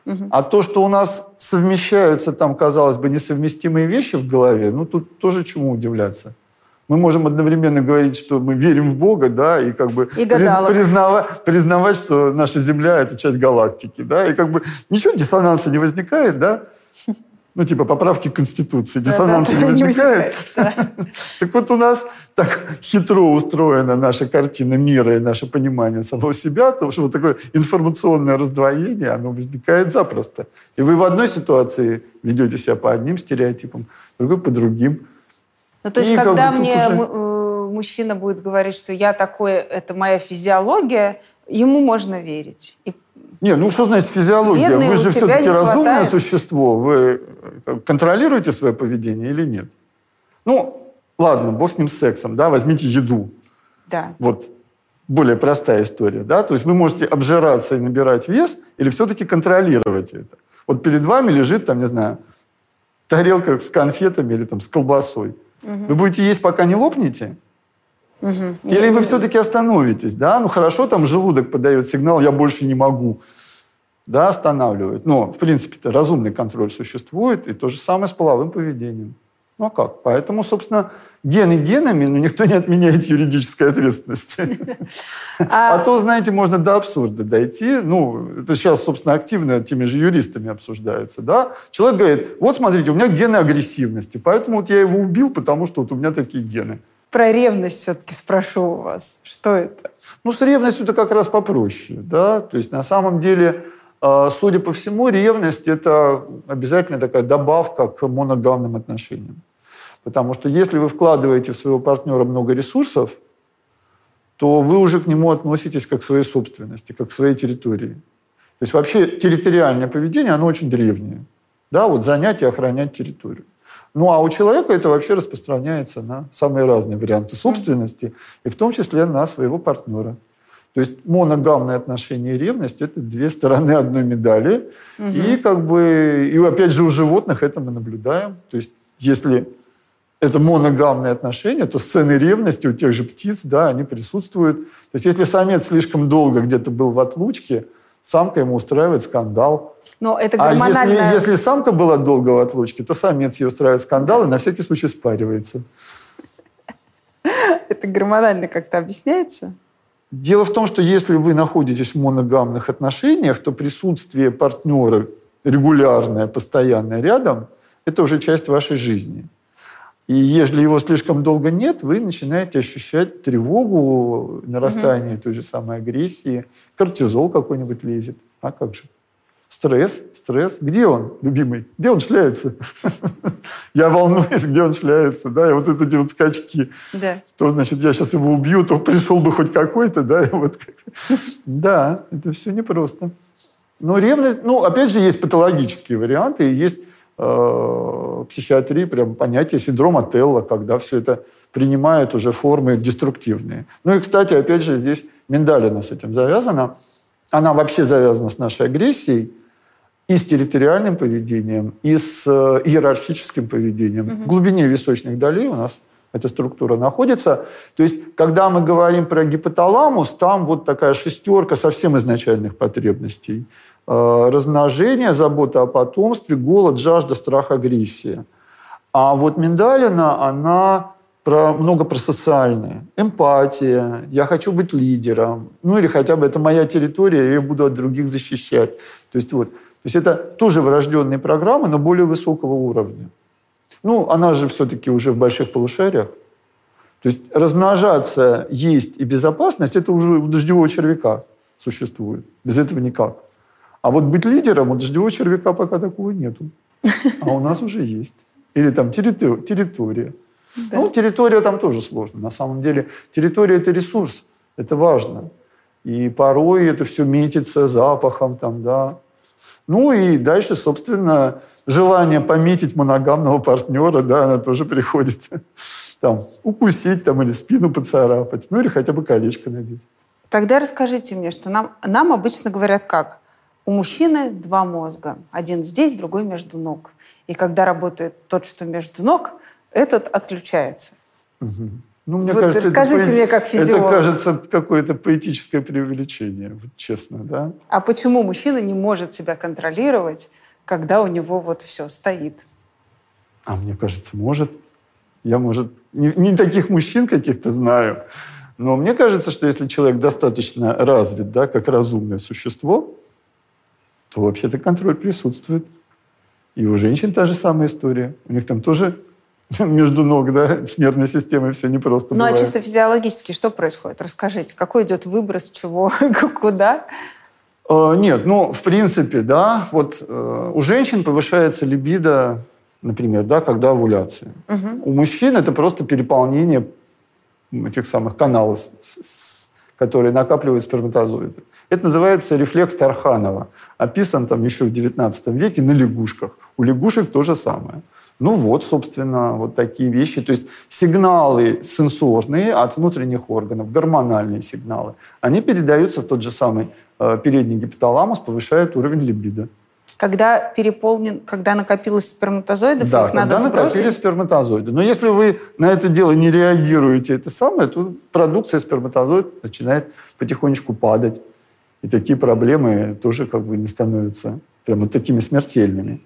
Угу. А то, что у нас совмещаются там, казалось бы, несовместимые вещи в голове, ну, тут тоже чему удивляться мы можем одновременно говорить, что мы верим в Бога, да, и как бы и признавать, признавать, что наша Земля – это часть галактики, да, и как бы ничего диссонанса не возникает, да, ну, типа поправки Конституции, диссонанса да, да, не возникает. Не возникает да. Так вот у нас так хитро устроена наша картина мира и наше понимание самого себя, потому что вот такое информационное раздвоение, оно возникает запросто. И вы в одной ситуации ведете себя по одним стереотипам, в другой по другим. Ну, то есть, и когда мне уже... Э, мужчина будет говорить, что я такой, это моя физиология, ему можно верить. И... Не, ну что значит физиология? Бедный, вы же все-таки разумное существо. Вы э, контролируете свое поведение или нет? Ну, ладно, бог с ним с сексом, да, возьмите еду. Да. Вот более простая история, да, то есть вы можете обжираться и набирать вес или все-таки контролировать это. Вот перед вами лежит, там, не знаю, тарелка с конфетами или там с колбасой. Угу. Вы будете есть, пока не лопнете? Угу. Или вы все-таки остановитесь, да? Ну хорошо, там желудок подает сигнал, я больше не могу, да, останавливает. Но, в принципе-то, разумный контроль существует, и то же самое с половым поведением. Ну а как? Поэтому, собственно, гены генами, но никто не отменяет юридической ответственности. А, а то, знаете, можно до абсурда дойти. Ну, это сейчас, собственно, активно теми же юристами обсуждается, да? Человек говорит, вот смотрите, у меня гены агрессивности, поэтому вот я его убил, потому что вот у меня такие гены. Про ревность все-таки спрошу у вас. Что это? Ну, с ревностью это как раз попроще, да? То есть, на самом деле, а, судя по всему, ревность – это обязательно такая добавка к моногамным отношениям. Потому что если вы вкладываете в своего партнера много ресурсов, то вы уже к нему относитесь как к своей собственности, как к своей территории. То есть вообще территориальное поведение, оно очень древнее. Да, вот занять и охранять территорию. Ну а у человека это вообще распространяется на самые разные варианты собственности, и в том числе на своего партнера. То есть моногамные отношения и ревность – это две стороны одной медали. Угу. И как бы, и опять же у животных это мы наблюдаем. То есть если это моногамные отношения, то сцены ревности у тех же птиц, да, они присутствуют. То есть если самец слишком долго где-то был в отлучке, самка ему устраивает скандал. Но это гормональная... А если, если самка была долго в отлучке, то самец ей устраивает скандал и на всякий случай спаривается. Это гормонально как-то объясняется? Дело в том, что если вы находитесь в моногамных отношениях, то присутствие партнера регулярное, постоянное рядом, это уже часть вашей жизни. И если его слишком долго нет, вы начинаете ощущать тревогу, нарастание угу. той же самой агрессии, кортизол какой-нибудь лезет. А как же? Стресс, стресс. Где он, любимый? Где он шляется? Я волнуюсь, где он шляется, да, и вот эти вот скачки. Да. То, значит, я сейчас его убью, то пришел бы хоть какой-то, да, и вот. Да, это все непросто. Но ревность, ну, опять же, есть патологические варианты, есть э, психиатрии прям понятие синдрома Телла, когда все это принимает уже формы деструктивные. Ну и, кстати, опять же, здесь Миндалина с этим завязана. Она вообще завязана с нашей агрессией, и с территориальным поведением, и с э, иерархическим поведением. Угу. В глубине височных долей у нас эта структура находится. То есть, когда мы говорим про гипоталамус, там вот такая шестерка совсем изначальных потребностей. Э, размножение, забота о потомстве, голод, жажда, страх, агрессия. А вот миндалина, она про, много про социальное. Эмпатия, я хочу быть лидером. Ну или хотя бы это моя территория, я ее буду от других защищать. То есть вот то есть это тоже врожденные программы, но более высокого уровня. Ну, она же все-таки уже в больших полушариях. То есть размножаться, есть и безопасность, это уже у дождевого червяка существует. Без этого никак. А вот быть лидером у дождевого червяка пока такого нету. А у нас уже есть. Или там территория. Да. Ну, территория там тоже сложно. На самом деле территория – это ресурс, это важно. И порой это все метится запахом, там, да, ну и дальше, собственно, желание пометить моногамного партнера, да, она тоже приходит. Там, укусить там, или спину поцарапать, ну или хотя бы колечко надеть. Тогда расскажите мне, что нам, нам обычно говорят как? У мужчины два мозга. Один здесь, другой между ног. И когда работает тот, что между ног, этот отключается. Угу. Ну, мне вот кажется, расскажите это, мне, как физиолог. Это кажется какое-то поэтическое преувеличение, вот честно, да? А почему мужчина не может себя контролировать, когда у него вот все стоит? А мне кажется, может. Я, может, не, не таких мужчин каких-то знаю, но мне кажется, что если человек достаточно развит, да, как разумное существо, то вообще-то контроль присутствует. И у женщин та же самая история. У них там тоже между ног, да, с нервной системой все непросто Ну, а бывает. а чисто физиологически что происходит? Расскажите, какой идет выброс, чего, куда? Э, нет, ну, в принципе, да, вот э, у женщин повышается либидо, например, да, когда овуляция. Угу. У мужчин это просто переполнение этих самых каналов, с, с, которые накапливают сперматозоиды. Это называется рефлекс Тарханова. Описан там еще в 19 веке на лягушках. У лягушек то же самое. Ну вот, собственно, вот такие вещи. То есть сигналы сенсорные от внутренних органов, гормональные сигналы, они передаются в тот же самый э, передний гипоталамус, повышают уровень либидо. Когда переполнен, когда накопилось сперматозоидов, да, их надо сбросить? Да, накопились сперматозоиды. Но если вы на это дело не реагируете, это самое, то продукция сперматозоид начинает потихонечку падать. И такие проблемы тоже как бы не становятся прямо такими смертельными.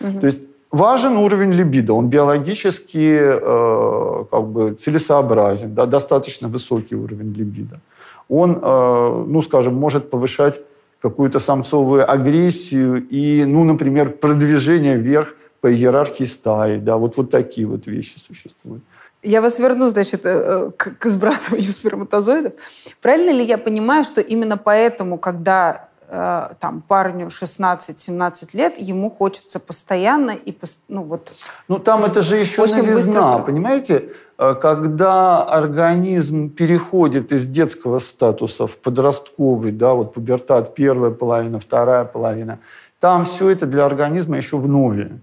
Угу. То есть важен уровень либидо, он биологически э, как бы целесообразен, да, достаточно высокий уровень либидо. Он, э, ну, скажем, может повышать какую-то самцовую агрессию и, ну, например, продвижение вверх по иерархии стаи, да, вот, вот такие вот вещи существуют. Я вас верну, значит, э, к, к сбрасыванию сперматозоидов. Правильно ли я понимаю, что именно поэтому, когда э, там парню 16-17 лет, ему хочется постоянно и ну вот. Ну там это же еще новизна, быстро. понимаете? Э, Когда организм переходит из детского статуса в подростковый, да, вот пубертат первая половина, вторая половина, там все это для организма еще в нове.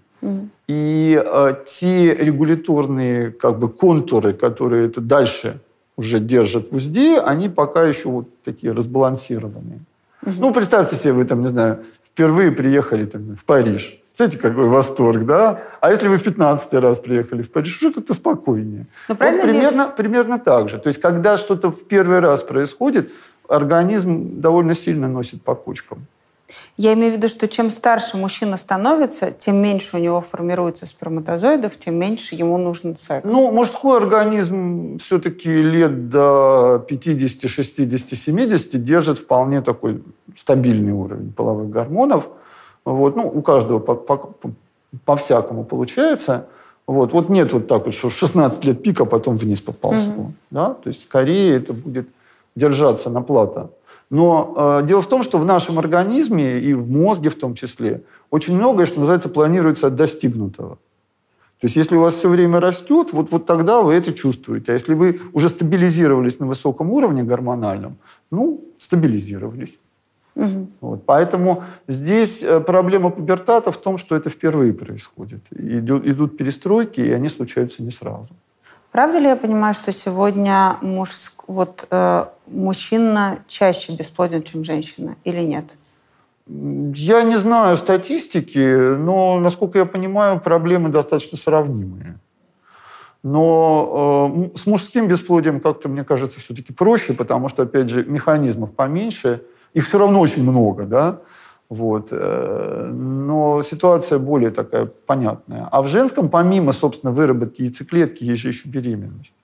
И э, те регуляторные как бы контуры, которые это дальше уже держат в узде, они пока еще вот такие разбалансированные. Ну, представьте себе, вы там, не знаю, впервые приехали там, в Париж. Знаете, какой восторг, да? А если вы в 15 раз приехали в Париж, уже как-то спокойнее. Ну, Вот правильно ли- примерно, примерно так же. То есть, когда что-то в первый раз происходит, организм довольно сильно носит по кучкам. Я имею в виду, что чем старше мужчина становится, тем меньше у него формируется сперматозоидов, тем меньше ему нужен секс. Ну, мужской организм все-таки лет до 50, 60, 70 держит вполне такой стабильный уровень половых гормонов. Вот. Ну, у каждого по- по- по-всякому получается. Вот. вот нет вот так вот, что в 16 лет пик, а потом вниз поползло. Да? То есть скорее это будет держаться на плато. Но э, дело в том, что в нашем организме и в мозге в том числе очень многое, что называется, планируется от достигнутого. То есть если у вас все время растет, вот, вот тогда вы это чувствуете. А если вы уже стабилизировались на высоком уровне гормональном, ну, стабилизировались. Вот. Поэтому здесь э, проблема пубертата в том, что это впервые происходит. Идут, идут перестройки, и они случаются не сразу. Правда ли я понимаю, что сегодня мужск... вот, э, мужчина чаще бесплоден, чем женщина, или нет? Я не знаю статистики, но, насколько я понимаю, проблемы достаточно сравнимые. Но э, с мужским бесплодием как-то, мне кажется, все-таки проще, потому что, опять же, механизмов поменьше, их все равно очень много, да, вот. э, Но ситуация более такая понятная. А в женском, помимо, собственно, выработки яйцеклетки, есть же еще беременность.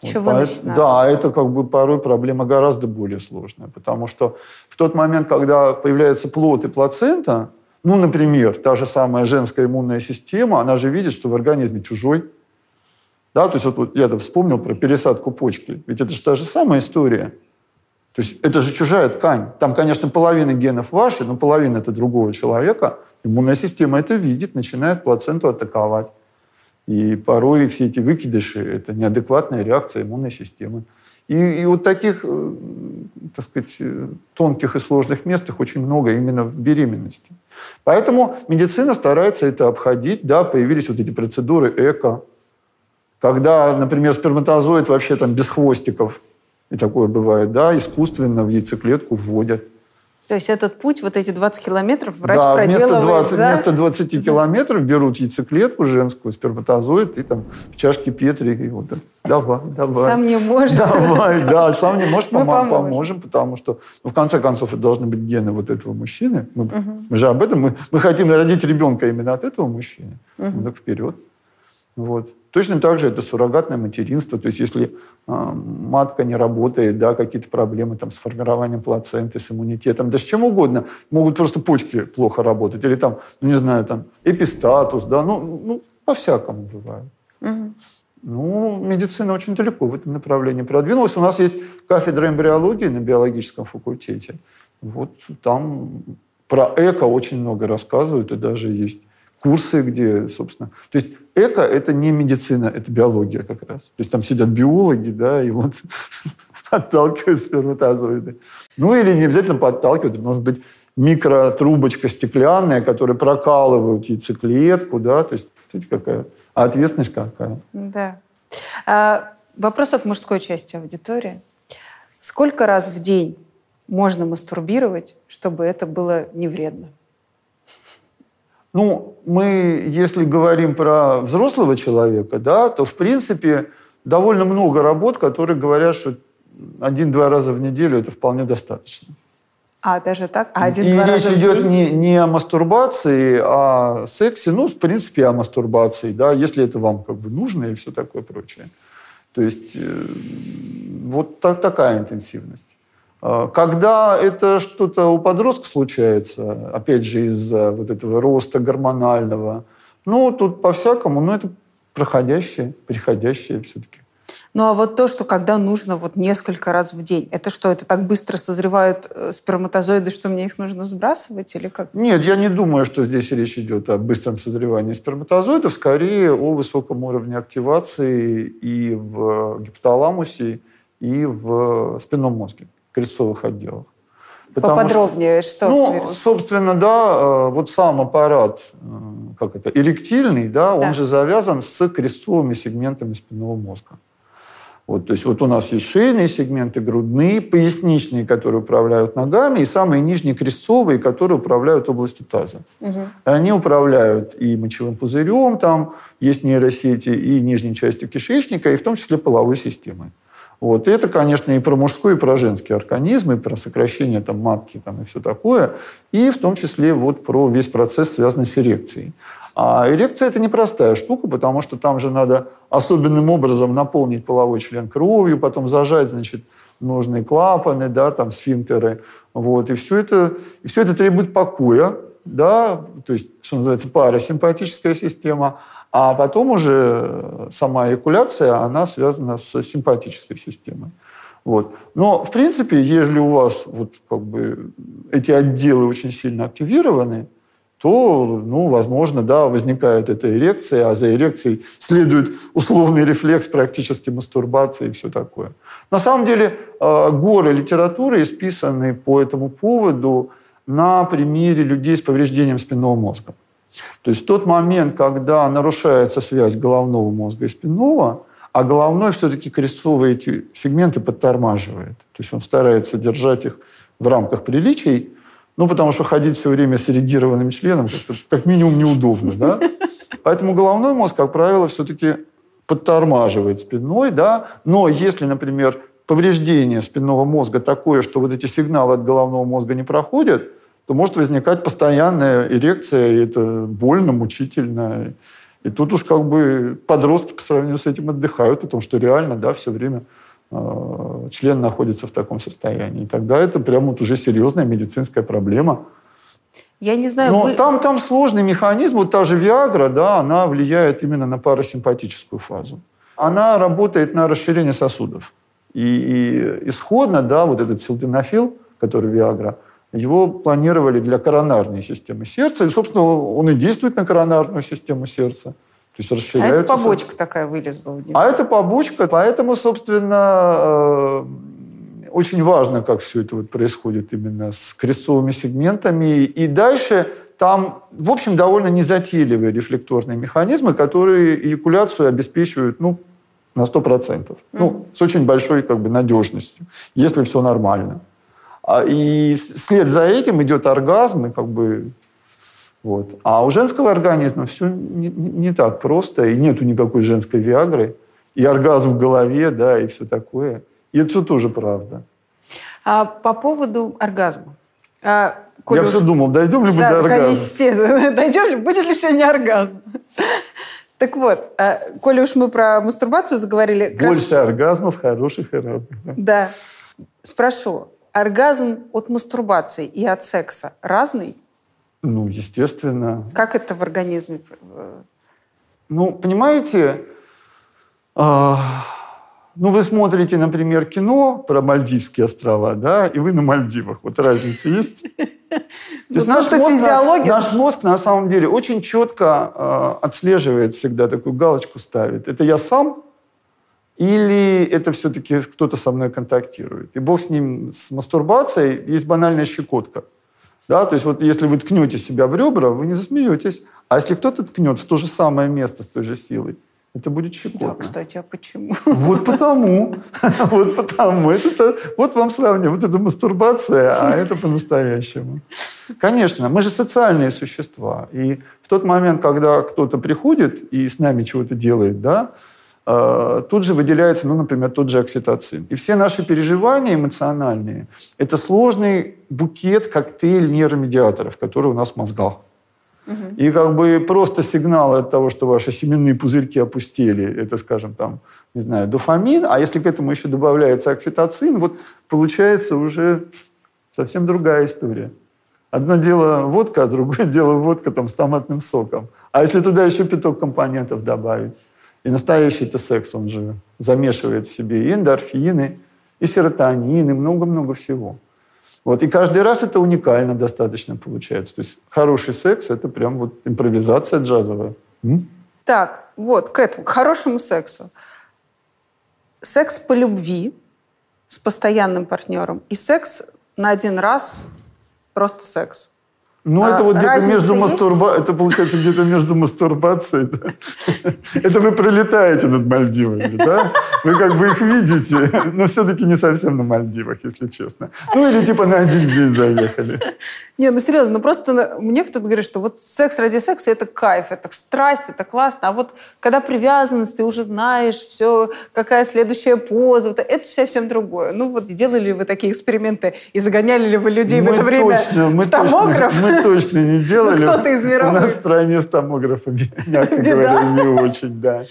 Еще Вот, выносить поэт- надо. Да, это как бы порой проблема гораздо более сложная, потому что в тот момент, когда появляется плод и плацента, ну, например, та же самая женская иммунная система, она же видит, что в организме чужой. Да, то есть вот, вот я вспомнил про пересадку почки. Ведь это же та же самая история. То есть это же чужая ткань. Там, конечно, половина генов ваши, но половина это другого человека. Иммунная система это видит, начинает плаценту атаковать. И порой все эти выкидыши – это неадекватная реакция иммунной системы. И, и вот таких, э, так сказать, э, тонких и сложных мест их очень много именно в беременности. Поэтому медицина старается это обходить. Да, появились вот эти процедуры эко, когда, например, сперматозоид вообще там без хвостиков, и такое бывает, да, искусственно в яйцеклетку вводят. То есть этот путь, вот эти 20 километров, врач да, вместо, проделывает 20, за... вместо 20 километров берут яйцеклетку женскую, сперматозоид, и там в чашке Петри, и вот давай, давай. Сам не может. Давай, да, сам не можешь, Мы помо- поможем. поможем, потому что, ну, в конце концов, это должны быть гены вот этого мужчины. Мы, мы же об этом, мы, мы хотим родить ребенка именно от этого мужчины. Ну, так вперед. Вот. Точно так же это суррогатное материнство. То есть если э, матка не работает, да, какие-то проблемы там, с формированием плаценты, с иммунитетом, да с чем угодно. Могут просто почки плохо работать. Или там, ну не знаю, там эпистатус, да, ну, ну по-всякому бывает. Ну, медицина очень далеко в этом направлении продвинулась. У нас есть кафедра эмбриологии на биологическом факультете. Вот там про эко очень много рассказывают, и даже есть курсы, где, собственно... То есть эко – это не медицина, это биология как раз. То есть там сидят биологи, да, и вот подталкивают сперматозоиды. Ну, или не обязательно подталкивают, может быть микротрубочка стеклянная, которая прокалывают яйцеклетку, да, то есть, смотрите, какая ответственность какая. Да. А, вопрос от мужской части аудитории. Сколько раз в день можно мастурбировать, чтобы это было не вредно? Ну, мы, если говорим про взрослого человека, да, то, в принципе, довольно много работ, которые говорят, что один-два раза в неделю это вполне достаточно. А, даже так? А И один-два речь идет не, не о мастурбации, а о сексе, ну, в принципе, о мастурбации, да, если это вам как бы нужно и все такое прочее. То есть э, вот та- такая интенсивность. А, Когда это что-то у подростка случается, опять же, из-за вот этого роста гормонального, ну, тут по-всякому, но это проходящее, приходящее все-таки. Ну а вот то, что когда нужно вот несколько раз в день, это что, это так быстро созревают э, сперматозоиды, что мне их нужно сбрасывать или как? Нет, я не думаю, что здесь речь идет о быстром созревании сперматозоидов, скорее о высоком уровне активации и в гипоталамусе, и в спинном мозге, крестцовых отделах. Потому Поподробнее, что, что Ну, собственно, да, э, вот сам аппарат, э, как это, эректильный, да, да, он же завязан с крестцовыми сегментами спинного мозга. Вот, то есть вот у нас есть шейные сегменты, грудные, поясничные, которые управляют ногами, и самые нижние крестцовые, которые управляют областью таза. Угу. Они управляют и мочевым пузырем, там есть нейросети, и нижней частью кишечника, и в том числе половой системой. Вот. И это, конечно, и про мужской, и про женский организм, и про сокращение там, матки там, и все такое, и в том числе вот про весь процесс, связанный с эрекцией. А эрекция – это непростая штука, потому что там же надо особенным образом наполнить половой член кровью, потом зажать, значит, нужные клапаны, да, там, сфинктеры. Вот. И, все это, и все это требует покоя, да, то есть, что называется, парасимпатическая система, а потом уже сама эякуляция, она связана с симпатической системой. Вот. Но, в принципе, если у вас вот, как бы, эти отделы очень сильно активированы, то, ну, возможно, да, возникает эта эрекция, а за эрекцией следует условный рефлекс практически мастурбации и все такое. На самом деле э, горы литературы исписаны по этому поводу на примере людей с повреждением спинного мозга. То есть тот момент, когда нарушается связь головного мозга и спинного, а головной все-таки крестцовые эти сегменты подтормаживает. То есть он старается держать их в рамках приличий, ну, потому что ходить все время с эрегированным членом как, как минимум неудобно, да? Поэтому головной мозг, как правило, все-таки подтормаживает спинной, да? Но если, например, повреждение спинного мозга такое, что вот эти сигналы от головного мозга не проходят, то может возникать постоянная эрекция, и это больно, мучительно. И тут уж как бы подростки по сравнению с этим отдыхают, потому что реально, да, все время Э, член находится в таком состоянии. И тогда это прямо вот уже серьезная медицинская проблема. Я не знаю. Но вы... там, там сложный механизм. Вот та же Виагра, да, она влияет именно на парасимпатическую фазу. Она работает на расширение сосудов. И, и исходно, да, вот этот силденафил, который Виагра, его планировали для коронарной системы сердца. И, собственно, он и действует на коронарную систему сердца. То есть расширяются... А это побочка сам... такая вылезла у них. А это побочка, поэтому, собственно, э, очень важно, как все это вот происходит именно с крестцовыми сегментами. И дальше там, в общем, довольно незатейливые рефлекторные механизмы, которые эякуляцию обеспечивают, ну, на 100%. Mm-hmm. Ну, с очень большой как бы надежностью, если все нормально. А, и след за этим идет оргазм, и как бы вот. А у женского организма все не, не так просто, и нету никакой женской виагры, и оргазм в голове, да, и все такое. И это все тоже правда. А по поводу оргазма. А, Я уж... все думал, дойдем ли мы да, до оргазма? естественно. Дойдем ли, будет ли сегодня оргазм? Так вот, а, коли уж мы про мастурбацию заговорили... Больше раз... оргазмов хороших и разных. Да? да. Спрошу, оргазм от мастурбации и от секса разный? Ну, естественно. Как это в организме? Ну, понимаете, э, ну, вы смотрите, например, кино про Мальдивские острова, да, и вы на Мальдивах. Вот разница есть? То есть ну, наш мозг, наш мозг на самом деле очень четко э, отслеживает всегда, такую галочку ставит. Это я сам или это все-таки кто-то со мной контактирует? И бог с ним, с мастурбацией, есть банальная щекотка – да, то есть вот если вы ткнете себя в ребра, вы не засмеетесь. А если кто-то ткнет в то же самое место с той же силой, это будет щекотно. Да, кстати, а почему? Вот потому. Вот потому. Это, вот вам сравнение. Вот это мастурбация, а это по-настоящему. Конечно, мы же социальные существа. И в тот момент, когда кто-то приходит и с нами чего-то делает, да, тут же выделяется, ну, например, тот же окситоцин. И все наши переживания эмоциональные – это сложный букет, коктейль нейромедиаторов, который у нас в мозгах. Угу. И как бы просто сигнал от того, что ваши семенные пузырьки опустили, это, скажем, там, не знаю, дофамин, а если к этому еще добавляется окситоцин, вот получается уже совсем другая история. Одно дело водка, а другое дело водка там с томатным соком. А если туда еще пяток компонентов добавить, И настоящий это секс, он же замешивает в себе и эндорфины, и серотонин, и много-много всего. Вот. И каждый раз это уникально достаточно получается. То есть хороший секс – это прям вот импровизация джазовая. М? Так, вот, к этому, к хорошему сексу. Секс по любви с постоянным партнером и секс на один раз просто секс. Ну, А это вот где-то между мастурбацией, это получается где-то между мастурбацией, да? Это вы пролетаете над Мальдивами, да? Вы как бы их видите, но все-таки не совсем на Мальдивах, если честно. Ну, или типа на один день заехали. Не, ну серьезно, ну просто мне кто-то говорит, что вот секс ради секса – это кайф, это страсть, это классно. А вот когда привязанность, ты уже знаешь все, какая следующая поза, вот это совсем другое. Ну вот делали ли вы такие эксперименты и загоняли ли вы людей в Мы это время точно, мы в томограф? точно, мы точно не делали. Ну, кто-то из У мировых. нас в стране с томографами, мягко говоря, не очень, да.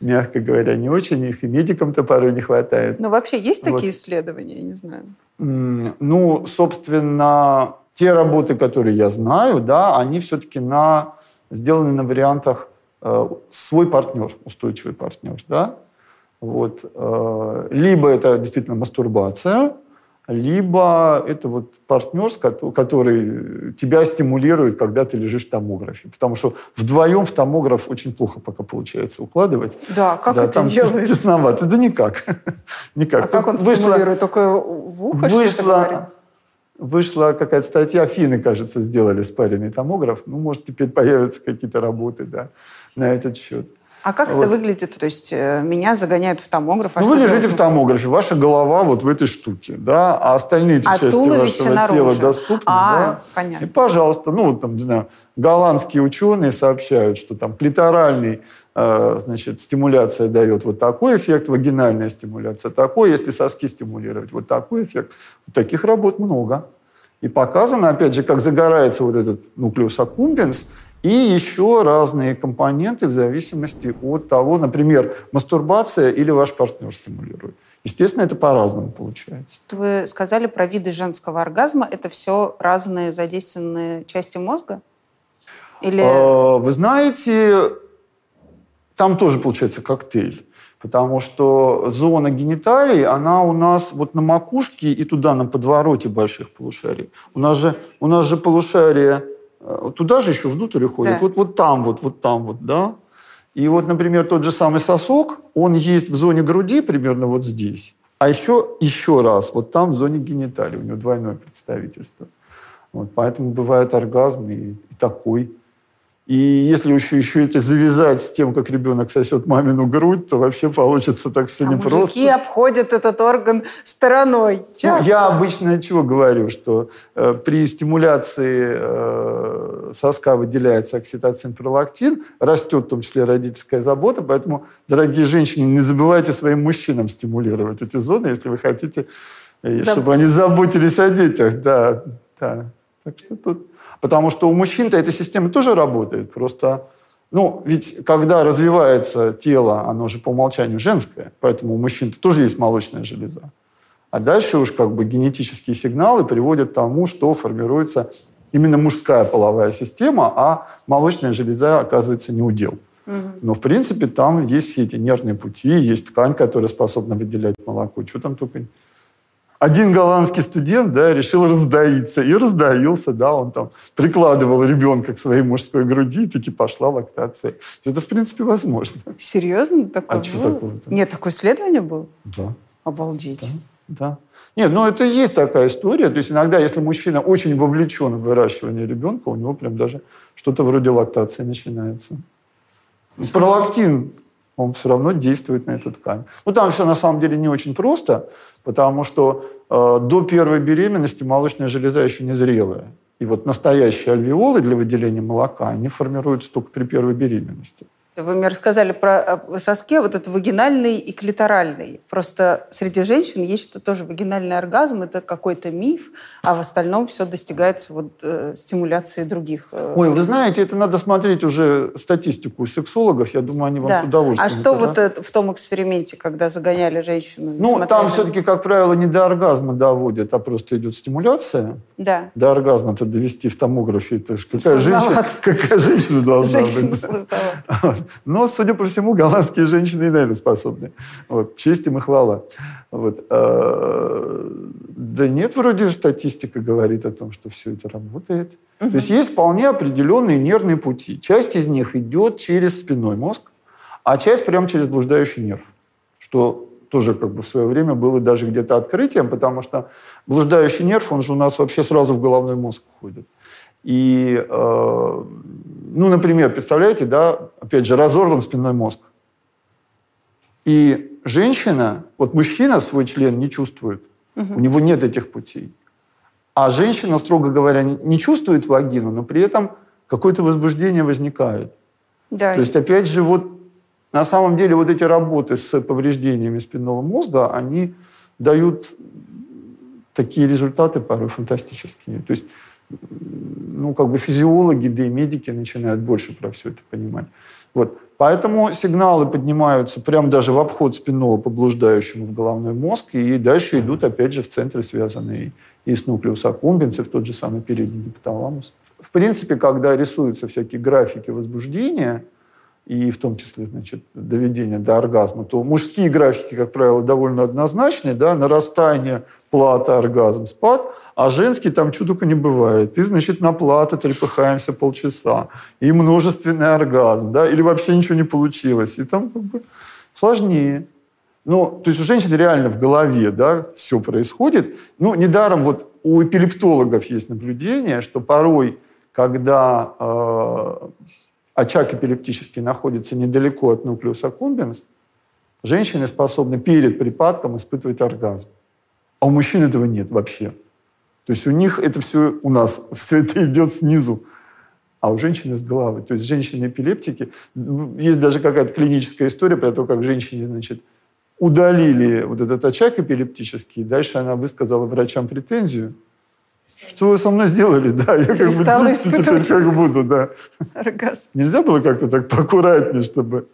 Мягко говоря, не очень. Их и медикам-то порой не хватает. Ну вообще есть Вот. такие исследования, я не знаю. Ну, собственно, те работы, которые я знаю, да, они все-таки на, сделаны на вариантах э, свой партнер, устойчивый партнер, да. Вот. э, либо это действительно мастурбация, либо это вот партнер, который тебя стимулирует, когда ты лежишь в томографе. Потому что вдвоем в томограф очень плохо пока получается укладывать. Да, как Да, это там делается? тесновато. Да никак. никак. А как он Тут вышло- стимулирует? Только в ухо говорит? вышла, вышла какая-то статья, финны, кажется, сделали спаренный томограф. Ну, может, теперь появятся какие-то работы да, на этот счет. А как Вот. это выглядит? То есть э, меня загоняют в томограф, а ну, вы лежите в томографе, ваша голова вот в этой штуке, да, а остальные А части вашего наружу. тела доступны, А, да. понятно. И, пожалуйста, ну, вот там, не знаю, голландские ученые сообщают, что там клиторальный, э, значит, стимуляция дает вот такой эффект, вагинальная стимуляция такой, если соски стимулировать, вот такой эффект. Таких работ много. И показано, опять же, как загорается вот этот нуклеус аккумбенс, и еще разные компоненты в зависимости от того, например, мастурбация или ваш партнер стимулирует. Естественно, это по-разному получается. Вы сказали про виды женского оргазма. Это все разные задействованные части мозга? Или... Э, Вы знаете, там тоже получается коктейль. Потому что зона гениталий, она у нас вот на макушке и туда, на подвороте больших полушарий. У нас же, у нас же полушария туда же еще внутрь уходит. Да. Вот, вот там вот, вот там вот, да. И вот, например, тот же самый сосок, он есть в зоне груди примерно вот здесь. А еще, еще раз, вот там в зоне гениталий. У него двойное представительство. Вот, поэтому бывает оргазм и, и такой. И если еще, еще это завязать с тем, как ребенок сосет мамину грудь, то вообще получится так все а непросто. мужики обходят этот орган стороной. Ну, я обычно чего говорю, что э, при стимуляции э, соска выделяется окситоцин пролактин, растет в том числе родительская забота, поэтому, дорогие женщины, не забывайте своим мужчинам стимулировать эти зоны, если вы хотите, э, Заб- чтобы они заботились о детях. Да, да. Так что тут... Потому что у мужчин-то эта система тоже работает, просто... Ну, ведь когда развивается тело, оно же по умолчанию женское, поэтому у мужчин тоже есть молочная железа. А дальше уж как бы генетические сигналы приводят к тому, что формируется именно мужская половая система, а молочная железа оказывается не удел. Но, в принципе, там есть все эти нервные пути, есть ткань, которая способна выделять молоко. Что там только... Один голландский студент, да, решил раздаиться. И раздаился, да, он там прикладывал ребенка к своей мужской груди, и таки пошла лактация. Это, в принципе, возможно. Серьезно? Такое А что было? такого-то? Нет, такое исследование было? Да. Обалдеть. Да. Нет, ну это и есть такая история. То есть иногда, если мужчина очень вовлечен в выращивание ребенка, у него прям даже что-то вроде лактации начинается. Пролактин, он все равно действует на эту ткань. Ну там все на самом деле не очень просто, потому что э, до первой беременности молочная железа еще не зрелая. И вот настоящие альвеолы для выделения молока, они формируются только при первой беременности. Вы мне рассказали про э, соски, вот это вагинальный и клиторальный. Просто среди женщин есть что тоже вагинальный оргазм, это какой-то миф, а в остальном все достигается вот э, стимуляцией других. э, Ой, вы знаете, это надо смотреть уже статистику сексологов. Я думаю, они вам да. с удовольствием. А что это, вот да? в том эксперименте, когда загоняли женщину? Ну, смотрели? там все-таки, как правило, не до оргазма доводят, а просто идет стимуляция. Да. До оргазма-то довести в томографе. Это ж какая, женщина, какая женщина должна Женщина быть? Но, судя по всему, голландские женщины и на это способны. Вот. Честь им и хвала. Вот. А, да нет, вроде статистика говорит о том, что все это работает. Угу. То есть есть вполне определенные нервные пути. Часть из них идет через спинной мозг, а часть прямо через блуждающий нерв. Что тоже как бы в свое время было даже где-то открытием, потому что блуждающий нерв, он же у нас вообще сразу в головной мозг входит. И, э, ну, например, представляете, да, опять же, разорван спинной мозг. И женщина, вот мужчина свой член не чувствует, угу. у него нет этих путей. А женщина, строго говоря, не чувствует вагину, но при этом какое-то возбуждение возникает. Да. То есть, опять же, вот на самом деле вот эти работы с повреждениями спинного мозга, они дают такие результаты порой фантастические. То есть, ну, как бы физиологи, да и медики начинают больше про все это понимать. Вот. Поэтому сигналы поднимаются прямо даже в обход спинного поблуждающему в головной мозг, и дальше идут, опять же, в центре связанные и с нуклеус аккумбенс, в тот же самый передний гипоталамус. В принципе, когда рисуются всякие графики возбуждения – и в том числе, значит, доведение до оргазма, то мужские графики, как правило, довольно однозначные, да, нарастание, плата, оргазм, спад, а женский там чудо не бывает. И, значит, на плата трепыхаемся полчаса, и множественный оргазм, да, или вообще ничего не получилось, и там как бы сложнее. Ну, то есть у женщины реально в голове, да, все происходит. Ну, недаром вот у эпилептологов есть наблюдение, что порой, когда э, очаг эпилептический находится недалеко от нуклеуса кумбенс, женщины способны перед припадком испытывать оргазм. А у мужчин этого нет вообще. То есть у них это все, у нас все это идет снизу, а у женщины с головы. То есть женщины-эпилептики, есть даже какая-то клиническая история про то, как женщине, значит, удалили вот этот очаг эпилептический, и дальше она высказала врачам претензию, что вы со мной сделали? Да, я как бы теперь как буду, да. Оргазм. Нельзя было как-то так поаккуратнее, чтобы...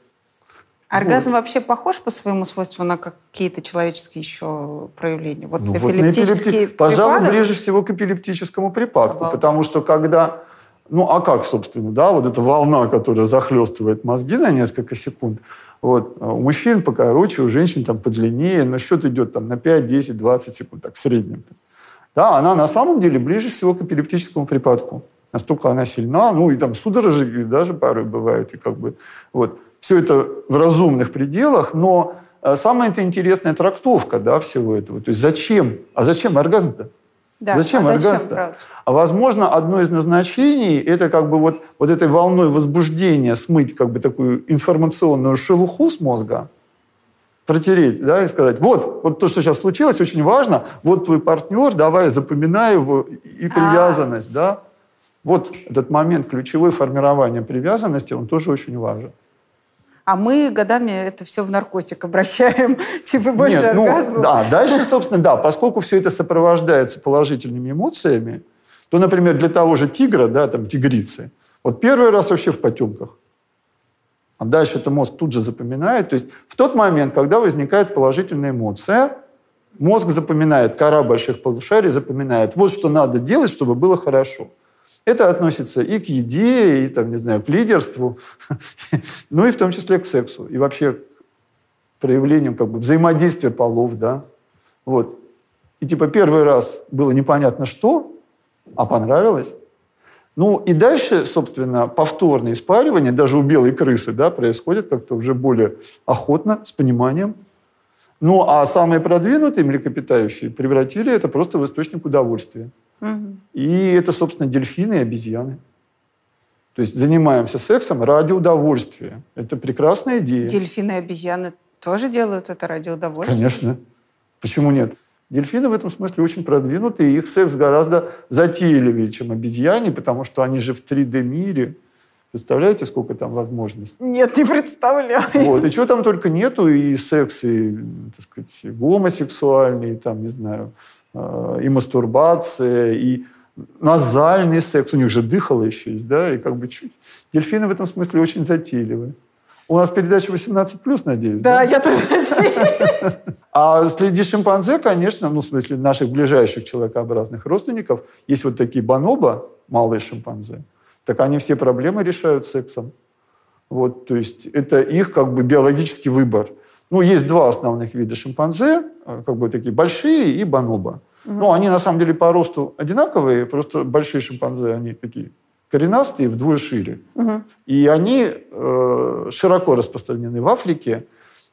Оргазм вот. вообще похож по своему свойству на какие-то человеческие еще проявления? Вот ну, эпилептический вот Пожалуй, припадок? ближе всего к эпилептическому припадку, Обалдеть. потому что когда... Ну, а как, собственно, да, вот эта волна, которая захлестывает мозги на несколько секунд, вот, у мужчин покороче, у женщин там подлиннее, но счет идет там на 5, 10, 20 секунд, так, в среднем. -то да, она на самом деле ближе всего к эпилептическому припадку. Настолько она сильна, ну и там судорожи даже порой бывают. И как бы, вот. Все это в разумных пределах, но э, самая это интересная трактовка да, всего этого. То есть зачем? А зачем оргазм-то? Да, зачем а оргазм? Зачем, а возможно, одно из назначений это как бы вот, вот этой волной возбуждения смыть как бы такую информационную шелуху с мозга, протереть, да, и сказать, вот, вот то, что сейчас случилось, очень важно, вот твой партнер, давай запоминай его, и а. привязанность, да. Вот этот момент ключевой формирования привязанности, он тоже очень важен. А мы годами это все в наркотик обращаем, типа больше Нет, ну, Да, дальше, собственно, да, поскольку все это сопровождается положительными эмоциями, то, например, для того же тигра, да, там, тигрицы, вот первый раз вообще в потемках. А дальше это мозг тут же запоминает. То есть в тот момент, когда возникает положительная эмоция, мозг запоминает, кора больших полушарий запоминает, вот что надо делать, чтобы было хорошо. Это относится и к еде, и, там, не знаю, к лидерству, ну и в том числе к сексу, и вообще к проявлению как бы, взаимодействия полов, да. Вот. И типа первый раз было непонятно что, а понравилось. Ну и дальше, собственно, повторное испаривание, даже у белой крысы, да, происходит как-то уже более охотно, с пониманием. Ну а самые продвинутые млекопитающие превратили это просто в источник удовольствия. Угу. И это, собственно, дельфины и обезьяны. То есть занимаемся сексом ради удовольствия. Это прекрасная идея. Дельфины и обезьяны тоже делают это ради удовольствия? Конечно. Почему нет? Дельфины в этом смысле очень продвинуты, и их секс гораздо затейливее, чем обезьяне, потому что они же в 3D-мире. Представляете, сколько там возможностей? Нет, не представляю. Вот, и чего там только нету, и секс, и, так сказать, гомосексуальный, и, там, не знаю, э, и мастурбация, и назальный секс. У них же дыхало еще есть, да, и как бы чуть. Дельфины в этом смысле очень затейливые. У нас передача 18+, надеюсь? Да, да? я тоже надеюсь. А среди шимпанзе, конечно, ну, в смысле, наших ближайших человекообразных родственников, есть вот такие бонобо, малые шимпанзе, так они все проблемы решают сексом. Вот, то есть это их как бы биологический выбор. Ну, есть два основных вида шимпанзе, э, как бы такие большие и бонобо. Угу. Ну, они на самом деле по росту одинаковые, просто большие шимпанзе, они такие коренастые, вдвое шире. Угу. И они э, широко распространены в Африке.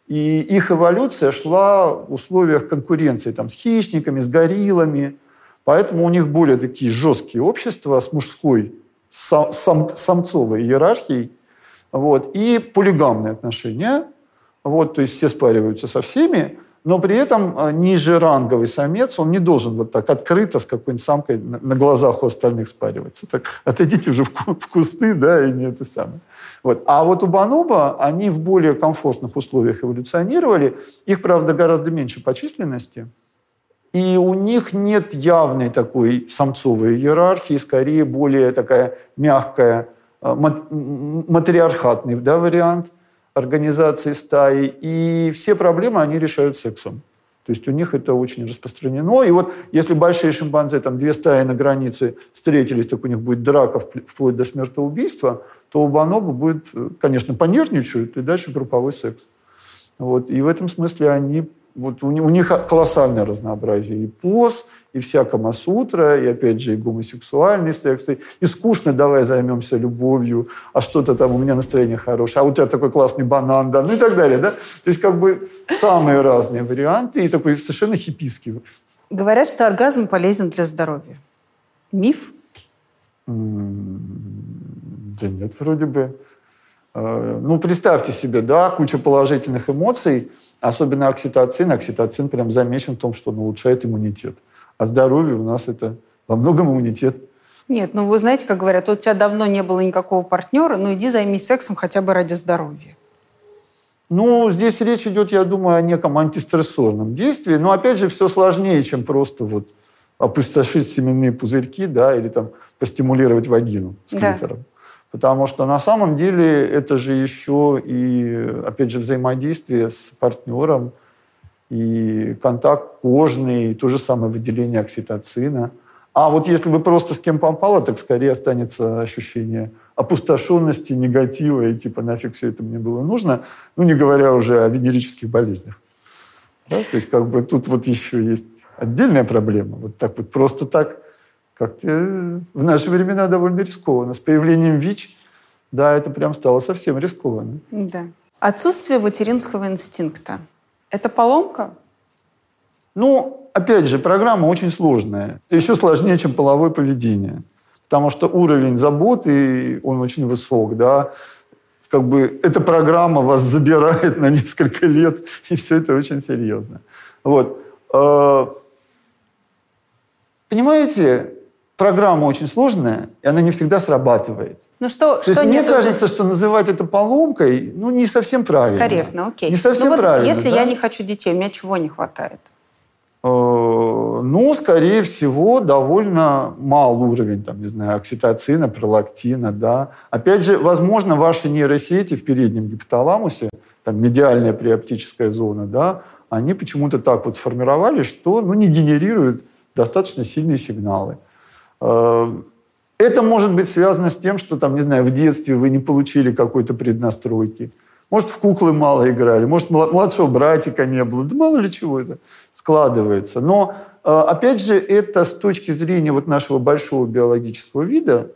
И их эволюция шла в условиях конкуренции там, с хищниками, с гориллами. Поэтому у них более такие жесткие общества с мужской сам, сам, самцовой иерархией. Вот, и полигамные отношения. Вот, то есть все спариваются со всеми но при этом э, ниже ранговый самец, он не должен вот так открыто с какой-нибудь самкой на глазах у остальных спариваться. Так отойдите уже в кусты, да, и не это самое. Вот. А вот у бонобо, они в более комфортных условиях эволюционировали. Их, правда, гораздо меньше по численности. И у них нет явной такой самцовой иерархии, скорее более такая мягкая, э, матриархатный да, вариант – организации стаи, и все проблемы они решают сексом. То есть у них это очень распространено. И вот если большие шимпанзе, там две стаи на границе встретились, так у них будет драка вплоть до смертоубийства, то у бонобо будет, конечно, понервничают, и дальше групповой секс. Вот. И в этом смысле они вот у, у них колоссальное разнообразие и поз, и вся Камасутра, и опять же и гомосексуальный секс, и, и скучно давай займемся любовью, а что-то там у меня настроение хорошее, а у тебя такой классный банан, да, ну и так далее, да. То есть как бы самые разные варианты и такой совершенно хиппийский. Говорят, что оргазм полезен для здоровья. Миф? Да нет, вроде бы. Э, ну, представьте себе, да, куча положительных эмоций – Особенно окситоцин. Окситоцин прям замечен в том, что он улучшает иммунитет. А здоровье у нас это во многом иммунитет. Нет, ну вы знаете, как говорят, у тебя давно не было никакого партнера, ну иди займись сексом хотя бы ради здоровья. Ну, здесь речь идет, я думаю, о неком антистрессорном действии. Но, опять же, все сложнее, чем просто вот опустошить семенные пузырьки, да, или там постимулировать вагину с клитором. Да. Потому что на самом деле это же еще и, опять же, взаимодействие с партнером, и контакт кожный, и то же самое выделение окситоцина. А вот если вы просто с кем попало, так скорее останется ощущение опустошенности, негатива, и типа нафиг все это мне было нужно, ну не говоря уже о венерических болезнях. Да? То есть как бы тут вот еще есть отдельная проблема. Вот так вот просто так как-то в наши времена довольно рискованно. С появлением ВИЧ, да, это прям стало совсем рискованно. Да. Отсутствие материнского инстинкта – это поломка? Ну, опять же, программа очень сложная. Еще сложнее, чем половое поведение. Потому что уровень заботы, он очень высок, да. Как бы эта программа вас забирает на несколько лет, и все это очень серьезно. Вот. Э, понимаете, программа очень сложная, и она не всегда срабатывает. Ну что, То что есть мне кажется, что называть это поломкой, ну, не совсем правильно. Корректно, окей. Не совсем ну, вот правильно. Если да? я не хочу детей, у меня чего не хватает? Э, ну, скорее всего, довольно мал уровень, там, не знаю, окситоцина, пролактина, да. Опять же, возможно, ваши нейросети в переднем гипоталамусе, там, медиальная приоптическая зона, да, они почему-то так вот сформировали, что, ну, не генерируют достаточно сильные сигналы. Э, это может быть связано с тем, что, там, не знаю, в детстве вы не получили какой-то преднастройки. Может, в куклы мало играли, может, младшего братика не было. Да мало ли чего это складывается. Но, э, опять же, это с точки зрения вот нашего большого биологического вида,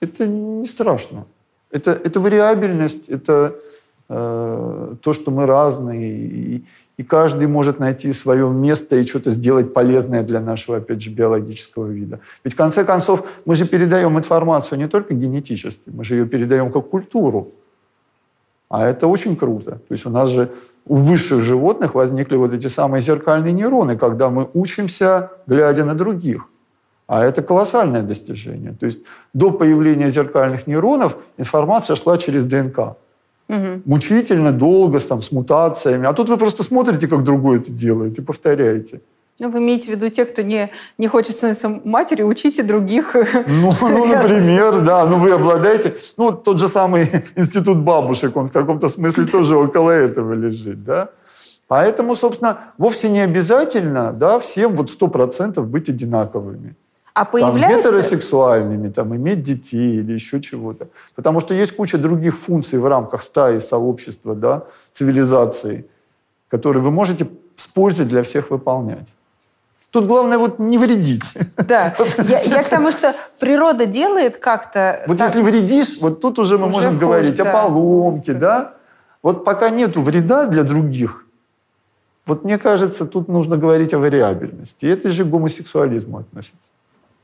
это не страшно. Это, это вариабельность, это э, то, что мы разные. И, и каждый может найти свое место и что-то сделать полезное для нашего, опять же, биологического вида. Ведь в конце концов мы же передаем информацию не только генетически, мы же ее передаем как культуру. А это очень круто. То есть у нас же у высших животных возникли вот эти самые зеркальные нейроны, когда мы учимся, глядя на других. А это колоссальное достижение. То есть до появления зеркальных нейронов информация шла через ДНК. Угу. Мучительно, долго, там, с мутациями. А тут вы просто смотрите, как другой это делает, и повторяете. Ну, вы имеете в виду те, кто не, не хочет становиться матерью, учите других. Ну, ну, например, да. Ну, вы обладаете... Ну, тот же самый институт бабушек, он в каком-то смысле тоже около этого лежит, да. Поэтому, собственно, вовсе не обязательно, да, всем вот сто процентов быть одинаковыми. А появляется... Там, гетеросексуальными, там, иметь детей или еще чего-то. Потому что есть куча других функций в рамках стаи, сообщества, да, цивилизации, которые вы можете с пользой для всех выполнять. Тут главное вот не вредить. Да, я, я к тому, что природа делает как-то... Вот так... если вредишь, вот тут уже мы уже можем хуже, говорить да. о поломке, да? Вот пока нету вреда для других, вот мне кажется, тут нужно говорить о вариабельности. И это же к гомосексуализму относится.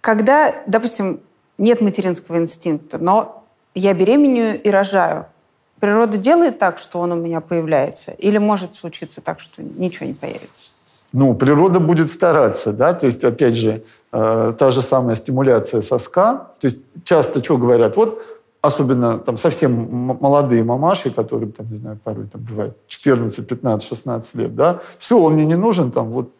Когда, допустим, нет материнского инстинкта, но я беременею и рожаю, природа делает так, что он у меня появляется? Или может случиться так, что ничего не появится? ну, природа будет стараться, да, то есть, опять же, э, та же самая стимуляция соска, то есть часто что говорят, вот особенно там совсем молодые мамаши, которые, там, не знаю, порой там бывает 14, 15, 16 лет, да, все, он мне не нужен, там, вот,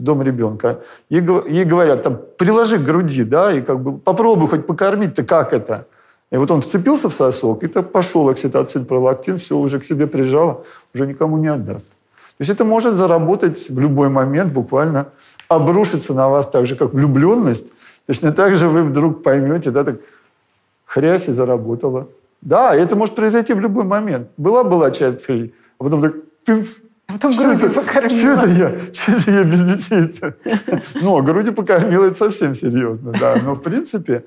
в дом ребенка. Ей, ей говорят, там, приложи к груди, да, и как бы попробуй хоть покормить-то, как это? И вот он вцепился в сосок, и так пошел окситоцин, пролактин, все уже к себе прижало, уже никому не отдаст. То есть это может заработать в любой момент, буквально обрушиться на вас так же, как влюбленность. Точно так же вы вдруг поймете, да, так хрясь и заработала. Да, это может произойти в любой момент. Была-была child free, а потом так тынц, а потом грудью покормила. Что это я? Что это я без детей-то? Ну, а грудью покормила, это совсем серьезно, да. Но, в принципе,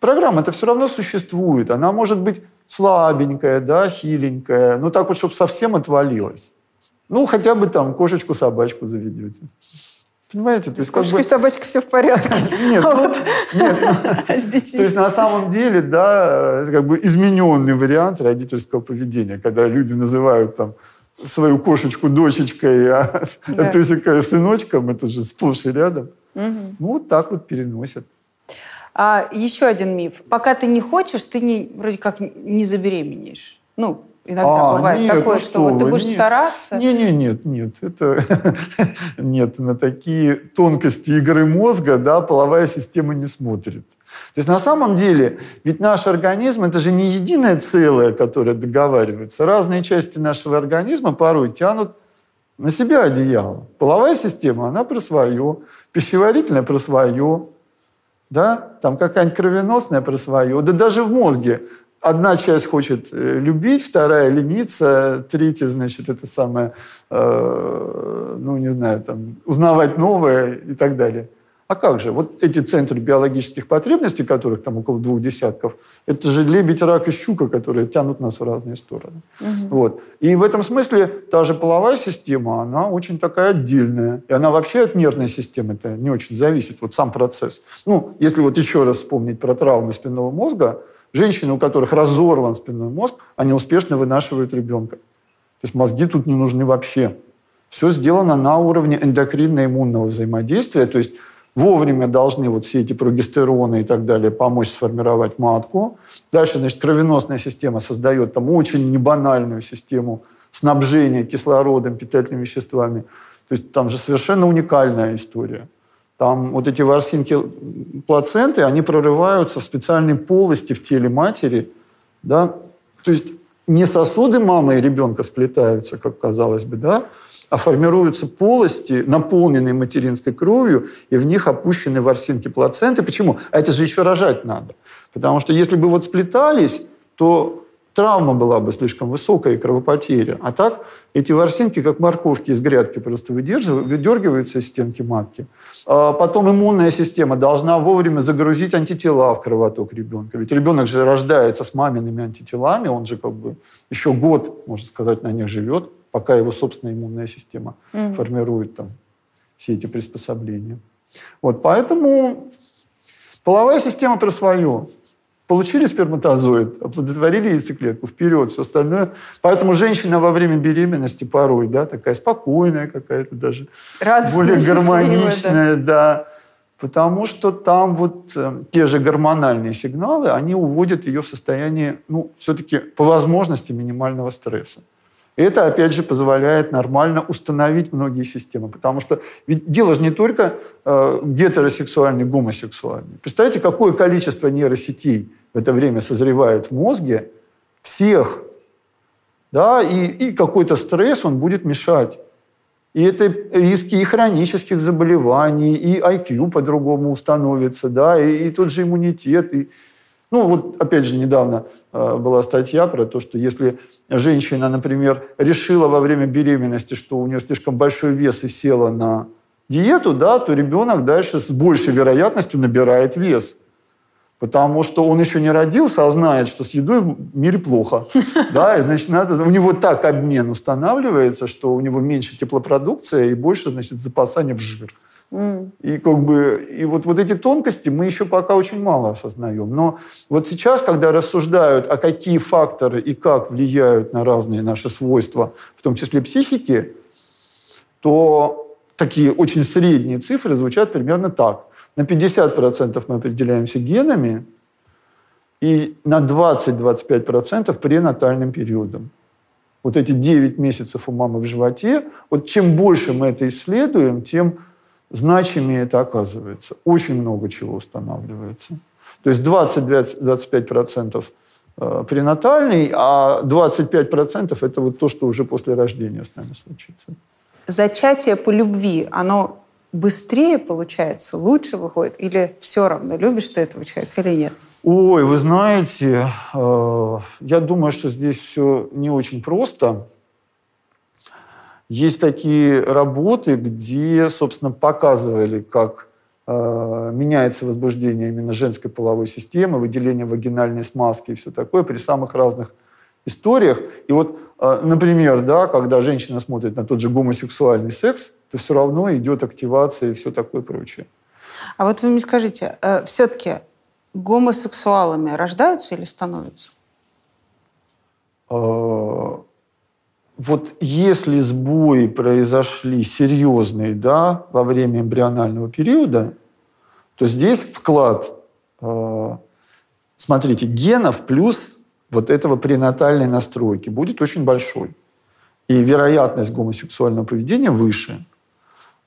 программа это все равно существует. Она может быть слабенькая, да, хиленькая. Ну, так вот, чтобы совсем отвалилась. Ну, хотя бы там кошечку-собачку заведете. Понимаете? То есть, С кошечкой как бы... собачкой все в порядке. Нет, а вот нет. Ну, с детьми. То есть на самом деле, да, это как бы измененный вариант родительского поведения, когда люди называют там свою кошечку дочечкой, а да. песика сыночком, это же сплошь и рядом. Угу. Ну, вот так вот переносят. А еще один миф. Пока ты не хочешь, ты не, вроде как не забеременеешь. Ну, Иногда а, бывает нет, такое, ну что, что вот ты будешь нет. стараться. Не, не, нет, нет, это нет на такие тонкости игры мозга, да, половая система не смотрит. То есть на самом деле, ведь наш организм это же не единое целое, которое договаривается. Разные части нашего организма порой тянут на себя одеяло. Половая система, она про свое, пищеварительная про свое, да, там какая-нибудь кровеносная про свое, да даже в мозге одна часть хочет э, любить, вторая лениться, третья, значит, это самое, э, ну, не знаю, там, узнавать новое и так далее. А как же? Вот эти центры биологических потребностей, которых там около двух десятков, это же лебедь, рак и щука, которые тянут нас в разные стороны. Угу. Вот. И в этом смысле та же половая система, она очень такая отдельная. И она вообще от нервной системы это не очень зависит, вот сам процесс. Ну, если вот еще раз вспомнить про травмы спинного мозга, Женщины, у которых разорван спинной мозг, они успешно вынашивают ребенка. То есть мозги тут не нужны вообще. Все сделано на уровне эндокринно-иммунного взаимодействия, то есть вовремя должны вот все эти прогестероны и так далее помочь сформировать матку. Дальше, значит, кровеносная система создает там очень небанальную систему снабжения кислородом, питательными веществами. То есть там же совершенно уникальная история. Там вот эти ворсинки плаценты, они прорываются в специальной полости в теле матери, да, то есть не сосуды мамы и ребенка сплетаются, как казалось бы, да, а формируются полости, наполненные материнской кровью, и в них опущены ворсинки плаценты. Почему? А это же еще рожать надо. Потому что если бы вот сплетались, то травма была бы слишком высокая и кровопотеря. А так эти ворсинки, как морковки из грядки, просто выдергиваются из стенки матки. А потом иммунная система должна вовремя загрузить антитела в кровоток ребенка. Ведь ребенок же рождается с мамиными антителами, он же как бы еще год, можно сказать, на них живет, пока его собственная иммунная система mm формирует там все эти приспособления. Вот, поэтому половая система про свое получили сперматозоид, оплодотворили яйцеклетку, вперед, все остальное. Поэтому женщина во время беременности порой, да, такая спокойная какая-то даже, Радостная, более гармоничная, да. да. Потому что там вот э, те же гормональные сигналы, они уводят ее в состояние, ну, все-таки по возможности минимального стресса. Это, опять же, позволяет нормально установить многие системы. Потому что ведь дело же не только э, гетеросексуальный, гомосексуальный. Представляете, какое количество нейросетей в это время созревает в мозге всех. Да, и, и какой-то стресс, он будет мешать. И это риски и хронических заболеваний, и IQ по-другому установится, да, и, и тот же иммунитет, и, ну, вот, опять же, недавно э, была статья про то, что если женщина, например, решила во время беременности, что у нее слишком большой вес и села на диету, да, то ребенок дальше с большей вероятностью набирает вес. Потому что он еще не родился, а знает, что с едой в мире плохо. Да, и, значит, надо, у него так обмен устанавливается, что у него меньше теплопродукция и больше, значит, запасания в жир. И как бы и вот, вот эти тонкости мы еще пока очень мало осознаем. Но вот сейчас, когда рассуждают, а какие факторы и как влияют на разные наши свойства, в том числе психики, то такие очень средние цифры звучат примерно так. На 50% мы определяемся генами, и на 20-25% пренатальным периодом. Вот эти 9 месяцев у мамы в животе, вот чем больше мы это исследуем, тем значимее это оказывается. Очень много чего устанавливается. То есть 20-25% э, пренатальный, а 25% это вот то, что уже после рождения с нами случится. Зачатие по любви, оно быстрее получается, лучше выходит? Или все равно, любишь ты этого человека или нет? Ой, вы знаете, э, я думаю, что здесь все не очень просто. Есть такие работы, где, собственно, показывали, как э, меняется возбуждение именно женской половой системы, выделение вагинальной смазки и все такое при самых разных историях. И вот, э, например, да, когда женщина смотрит на тот же гомосексуальный секс, то все равно идет активация и все такое прочее. А вот вы мне скажите, э, все-таки гомосексуалами рождаются или становятся? Вот если сбои произошли серьезные да, во время эмбрионального периода, то здесь вклад, э, смотрите, генов плюс вот этого пренатальной настройки будет очень большой. И вероятность гомосексуального поведения выше.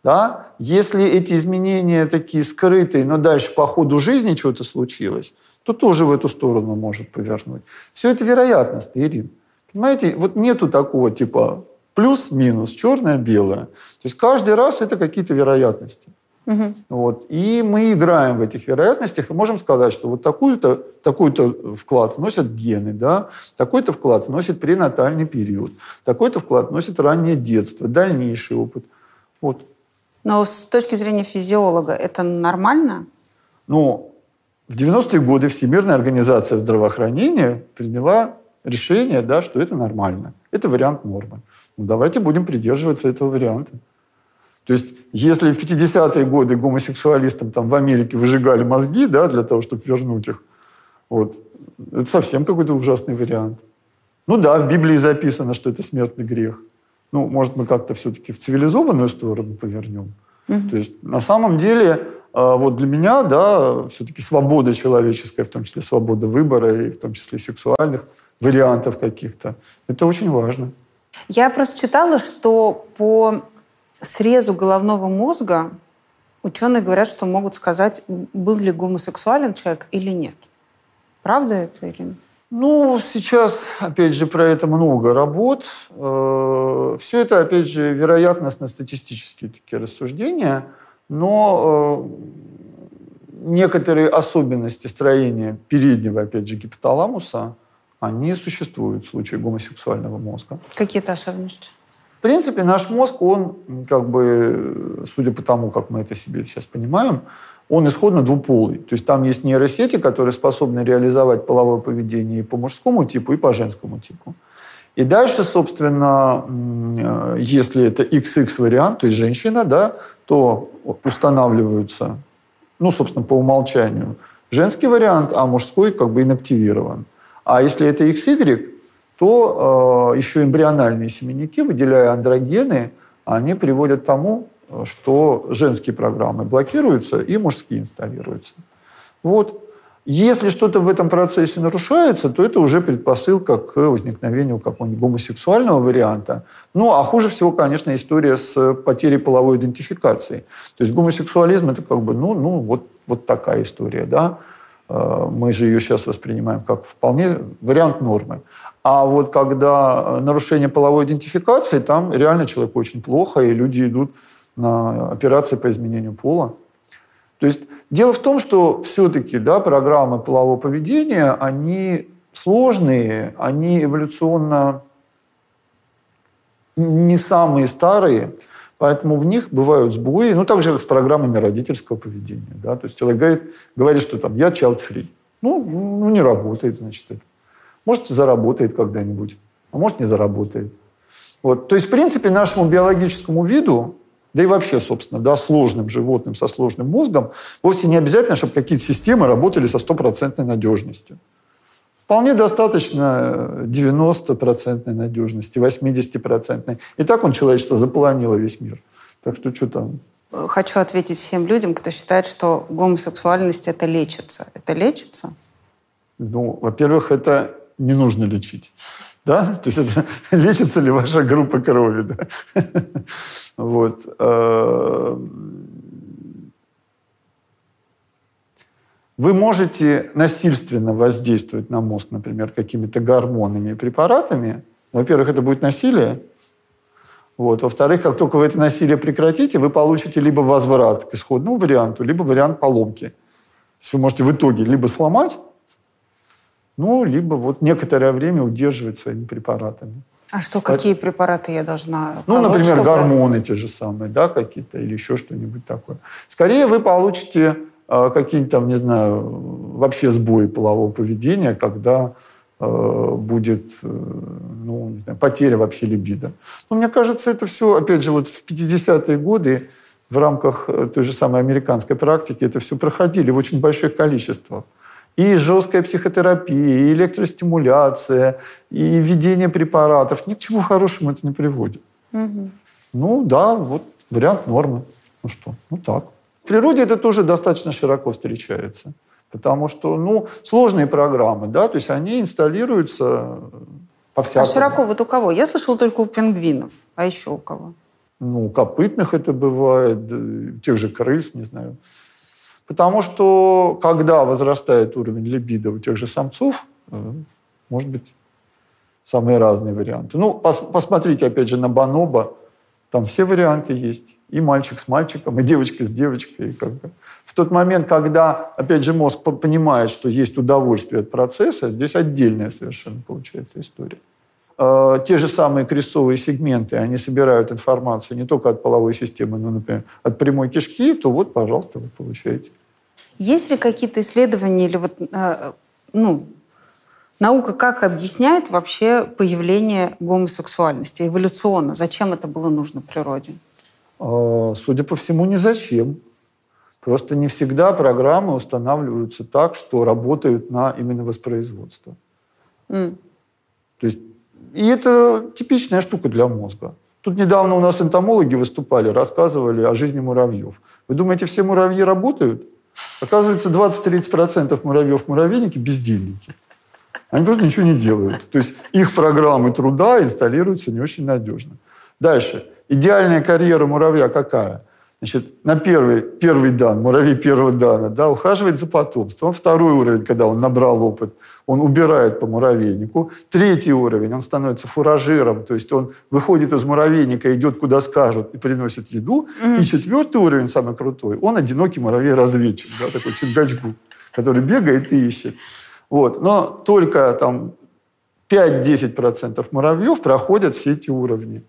Да? Если эти изменения такие скрытые, но дальше по ходу жизни что-то случилось, то тоже в эту сторону может повернуть. Все это вероятность, Ирина. Понимаете, вот нету такого типа плюс-минус, черное-белое. То есть каждый раз это какие-то вероятности. Угу. Вот. И мы играем в этих вероятностях и можем сказать, что вот такой-то такой вклад вносят гены, да? такой-то вклад вносит пренатальный период, такой-то вклад вносит раннее детство, дальнейший опыт. Вот. Но с точки зрения физиолога это нормально? Ну, в 90-е годы Всемирная организация здравоохранения приняла решение, да, что это нормально. Это вариант нормы. Ну, давайте будем придерживаться этого варианта. То есть, если в 50-е годы гомосексуалистам там в Америке выжигали мозги, да, для того, чтобы вернуть их, вот, это совсем какой-то ужасный вариант. Ну да, в Библии записано, что это смертный грех. Ну, может, мы как-то все-таки в цивилизованную сторону повернем. Mm-hmm. То есть, на самом деле, а, вот для меня, да, все-таки свобода человеческая, в том числе свобода выбора, и в том числе сексуальных – вариантов каких-то. Это очень важно. Я просто читала, что по срезу головного мозга ученые говорят, что могут сказать, был ли гомосексуален человек или нет. Правда это или нет? Ну, сейчас, опять же, про это много работ. Э, Все это, опять же, вероятностно-статистические такие рассуждения, но э, некоторые особенности строения переднего, опять же, гипоталамуса – они существуют в случае гомосексуального мозга. Какие-то особенности? В принципе, наш мозг, он, как бы, судя по тому, как мы это себе сейчас понимаем, он исходно двуполый. То есть там есть нейросети, которые способны реализовать половое поведение и по мужскому типу, и по женскому типу. И дальше, собственно, э, если это XX вариант, то есть женщина, да, то устанавливаются, ну, собственно, по умолчанию женский вариант, а мужской как бы инактивирован. А если это XY, то э, еще эмбриональные семенники, выделяя андрогены, они приводят к тому, что женские программы блокируются и мужские инсталируются. Вот. Если что-то в этом процессе нарушается, то это уже предпосылка к возникновению какого-нибудь гомосексуального варианта. Ну, а хуже всего, конечно, история с потерей половой идентификации. То есть гомосексуализм – это как бы, ну, ну вот, вот такая история, да. Э, мы же ее сейчас воспринимаем как вполне вариант нормы. А вот когда нарушение половой идентификации, там реально человеку очень плохо, и люди идут на операции по изменению пола. То есть дело в том, что все-таки да, программы полового поведения, они сложные, они эволюционно не самые старые, поэтому в них бывают сбои, ну, так же, как с программами родительского поведения. Да? То есть человек говорит, говорит, что там я child-free. Ну, ну, не работает, значит, это. Может, заработает когда-нибудь, а может, не заработает. Вот. То есть, в принципе, нашему биологическому виду да и вообще, собственно, да, сложным животным со сложным мозгом, вовсе не обязательно, чтобы какие-то системы работали со стопроцентной надежностью. Вполне достаточно 90% надежности, 80%. И так он человечество заполонило весь мир. Так что что там? Хочу ответить всем людям, кто считает, что гомосексуальность это лечится. Это лечится? Ну, во-первых, это не нужно лечить. Да? То есть это лечится ли ваша группа крови. Да? Вот. Э, вы можете насильственно воздействовать на мозг, например, какими-то гормонами и препаратами. Во-первых, это будет насилие. Вот. Во-вторых, как только вы это насилие прекратите, вы получите либо возврат к исходному варианту, либо вариант поломки. То есть вы можете в итоге либо сломать, ну, либо вот некоторое время удерживать своими препаратами. А что, какие а... препараты я должна Ну, колоть, например, чтобы... гормоны те же самые, да, какие-то, или еще что-нибудь такое. Скорее вы получите какие-нибудь там, не знаю, вообще сбои полового поведения, когда э, будет, э, ну, не знаю, потеря вообще либидо. Но мне кажется, это все, опять же, вот в 50-е годы в рамках э, той же самой американской практики это все проходили в очень больших количествах и жесткая психотерапия, и электростимуляция, и введение препаратов. Ни к чему хорошему это не приводит. Угу. Ну да, вот вариант нормы. Ну что, ну так. В природе это тоже достаточно широко встречается. Потому что, ну, сложные программы, да, то есть они инсталируются по всякому. А широко вот у кого? Я слышала только у пингвинов. А еще у кого? Ну, у копытных это бывает, тех же крыс, не знаю. Потому что когда возрастает уровень либидо у тех же самцов, э, может быть, самые разные варианты. Ну, пос посмотрите, опять же, на бонобо. Там все варианты есть. И мальчик с мальчиком, и девочка с девочкой. Как бы. В тот момент, когда, опять же, мозг понимает, что есть удовольствие от процесса, здесь отдельная совершенно получается история. Э, те же самые крестовые сегменты, они собирают информацию не только от половой системы, но, например, от прямой кишки, то вот, пожалуйста, вы получаете. Есть ли какие-то исследования или вот, э, ну, наука как объясняет вообще появление гомосексуальности эволюционно? Зачем это было нужно природе? Э, судя по всему, ни зачем. Просто не всегда программы устанавливаются так, что работают на именно воспроизводство. Mm. То есть и это типичная штука для мозга. Тут недавно у нас энтомологи выступали, рассказывали о жизни муравьев. Вы думаете, все муравьи работают? Оказывается, 20-30% муравьев-муравейники бездельники. Они просто ничего не делают. То есть их программы труда инсталируются не очень надежно. Дальше. Идеальная карьера муравья какая? Значит, на первый, первый дан, муравей первого дана, да, ухаживает за потомством. Второй уровень, когда он набрал опыт, он убирает по муравейнику. Третий уровень, он становится фуражиром, то есть он выходит из муравейника, идет куда скажут и приносит еду. Mm-hmm. И четвертый уровень, самый крутой, он одинокий муравей-разведчик, да, такой чингачгу, который бегает и ищет. Вот. Но только там 5-10% муравьев проходят все эти уровни.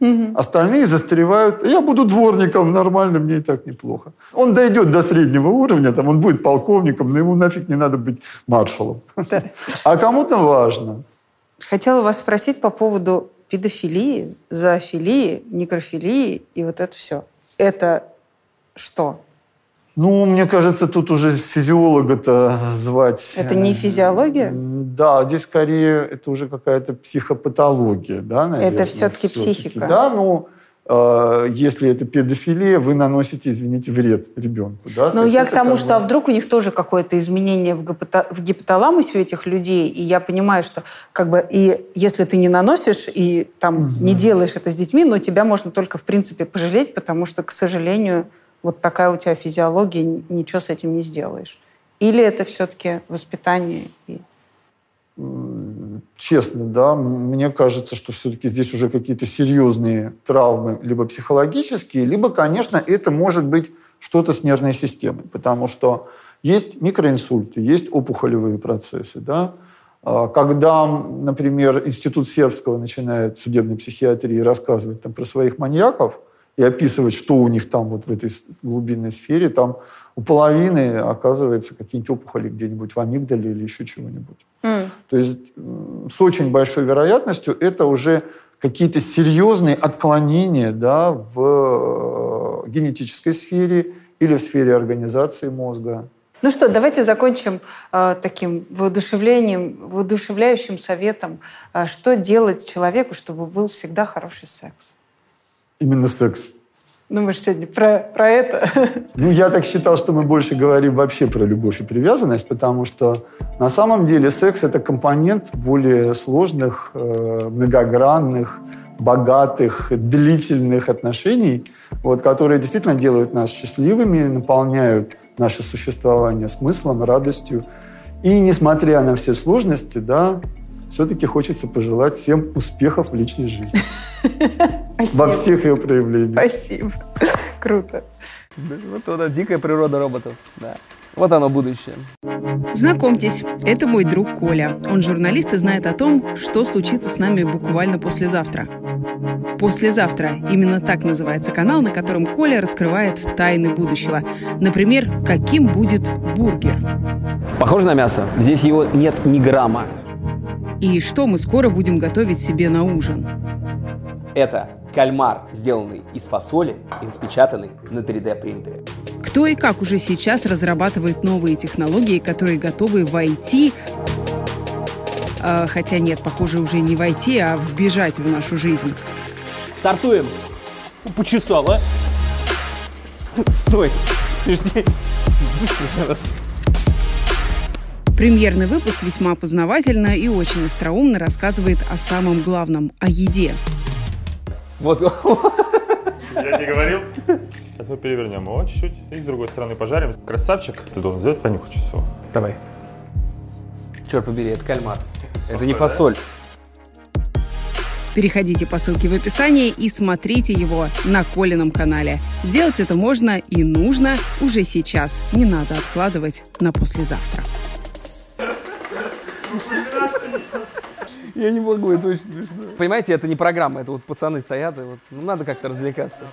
Угу. Остальные застревают. Я буду дворником, нормально, мне и так неплохо. Он дойдет до среднего уровня, там он будет полковником, но ему нафиг не надо быть маршалом. А кому-то важно. Хотела вас спросить по поводу педофилии, зоофилии, некрофилии и вот это все. Это что? Ну, мне кажется, тут уже физиолога-то звать. Это не физиология? Да, здесь скорее это уже какая-то психопатология, да, наверное. Это все-таки, все психика. Да, ну, э, если это педофилия, вы наносите, извините, вред ребенку. Да? Но я к тому, что а вдруг у них тоже какое-то изменение в, гипота- в гипоталамусе у этих людей, и я понимаю, что как бы и если ты не наносишь и там угу. не делаешь это с детьми, но тебя можно только в принципе пожалеть, потому что, к сожалению, вот такая у тебя физиология, ничего с этим не сделаешь. Или это все-таки воспитание и честно, да, мне кажется, что все-таки здесь уже какие-то серьезные травмы, либо психологические, либо, конечно, это может быть что-то с нервной системой, потому что есть микроинсульты, есть опухолевые процессы, да. А, когда, например, Институт сербского начинает судебной психиатрии рассказывать там, про своих маньяков и описывать, что у них там вот в этой глубинной сфере, там у половины оказывается какие-нибудь опухоли где-нибудь в амигдале или еще чего-нибудь. Mm. То есть с очень большой вероятностью это уже какие-то серьезные отклонения да, в э, генетической сфере или в сфере организации мозга. Ну что, давайте закончим э, таким воодушевлением, воодушевляющим советом, э, что делать человеку, чтобы был всегда хороший секс. Именно секс. Ну, мы же сегодня про, про это. Ну, я так считал, что мы больше говорим вообще про любовь и привязанность, потому что на самом деле секс – это компонент более сложных, э, многогранных, богатых, длительных отношений, вот, которые действительно делают нас счастливыми, наполняют наше существование смыслом, радостью. И несмотря на все сложности, да, все-таки хочется пожелать всем успехов в личной жизни. Спасибо. Во всех ее проявлениях. Спасибо. Круто. Вот она, дикая природа роботов. Да. Вот оно будущее. Знакомьтесь, это мой друг Коля. Он журналист и знает о том, что случится с нами буквально послезавтра. Послезавтра. Именно так называется канал, на котором Коля раскрывает тайны будущего. Например, каким будет бургер. Похоже на мясо. Здесь его нет ни грамма. И что мы скоро будем готовить себе на ужин. Это кальмар, сделанный из фасоли и распечатанный на 3D принтере. Кто и как уже сейчас разрабатывает новые технологии, которые готовы войти, а, хотя нет, похоже, уже не войти, а вбежать в нашу жизнь. Стартуем. Почесал, а? Стой. Подожди. Премьерный выпуск весьма познавательно и очень остроумно рассказывает о самом главном – о еде. Вот. Я не говорил. Сейчас мы перевернем его чуть-чуть и с другой стороны пожарим. Красавчик. Ты должен сделать понюхать сейчас его. Давай. Черт побери, это кальмар. Это не фасоль. Переходите по ссылке в описании и смотрите его на Колином канале. Сделать это можно и нужно уже сейчас. Не надо откладывать на послезавтра. Я не могу, это очень смешно. Понимаете, это не программа, это вот пацаны стоят, и вот, ну, надо как-то развлекаться.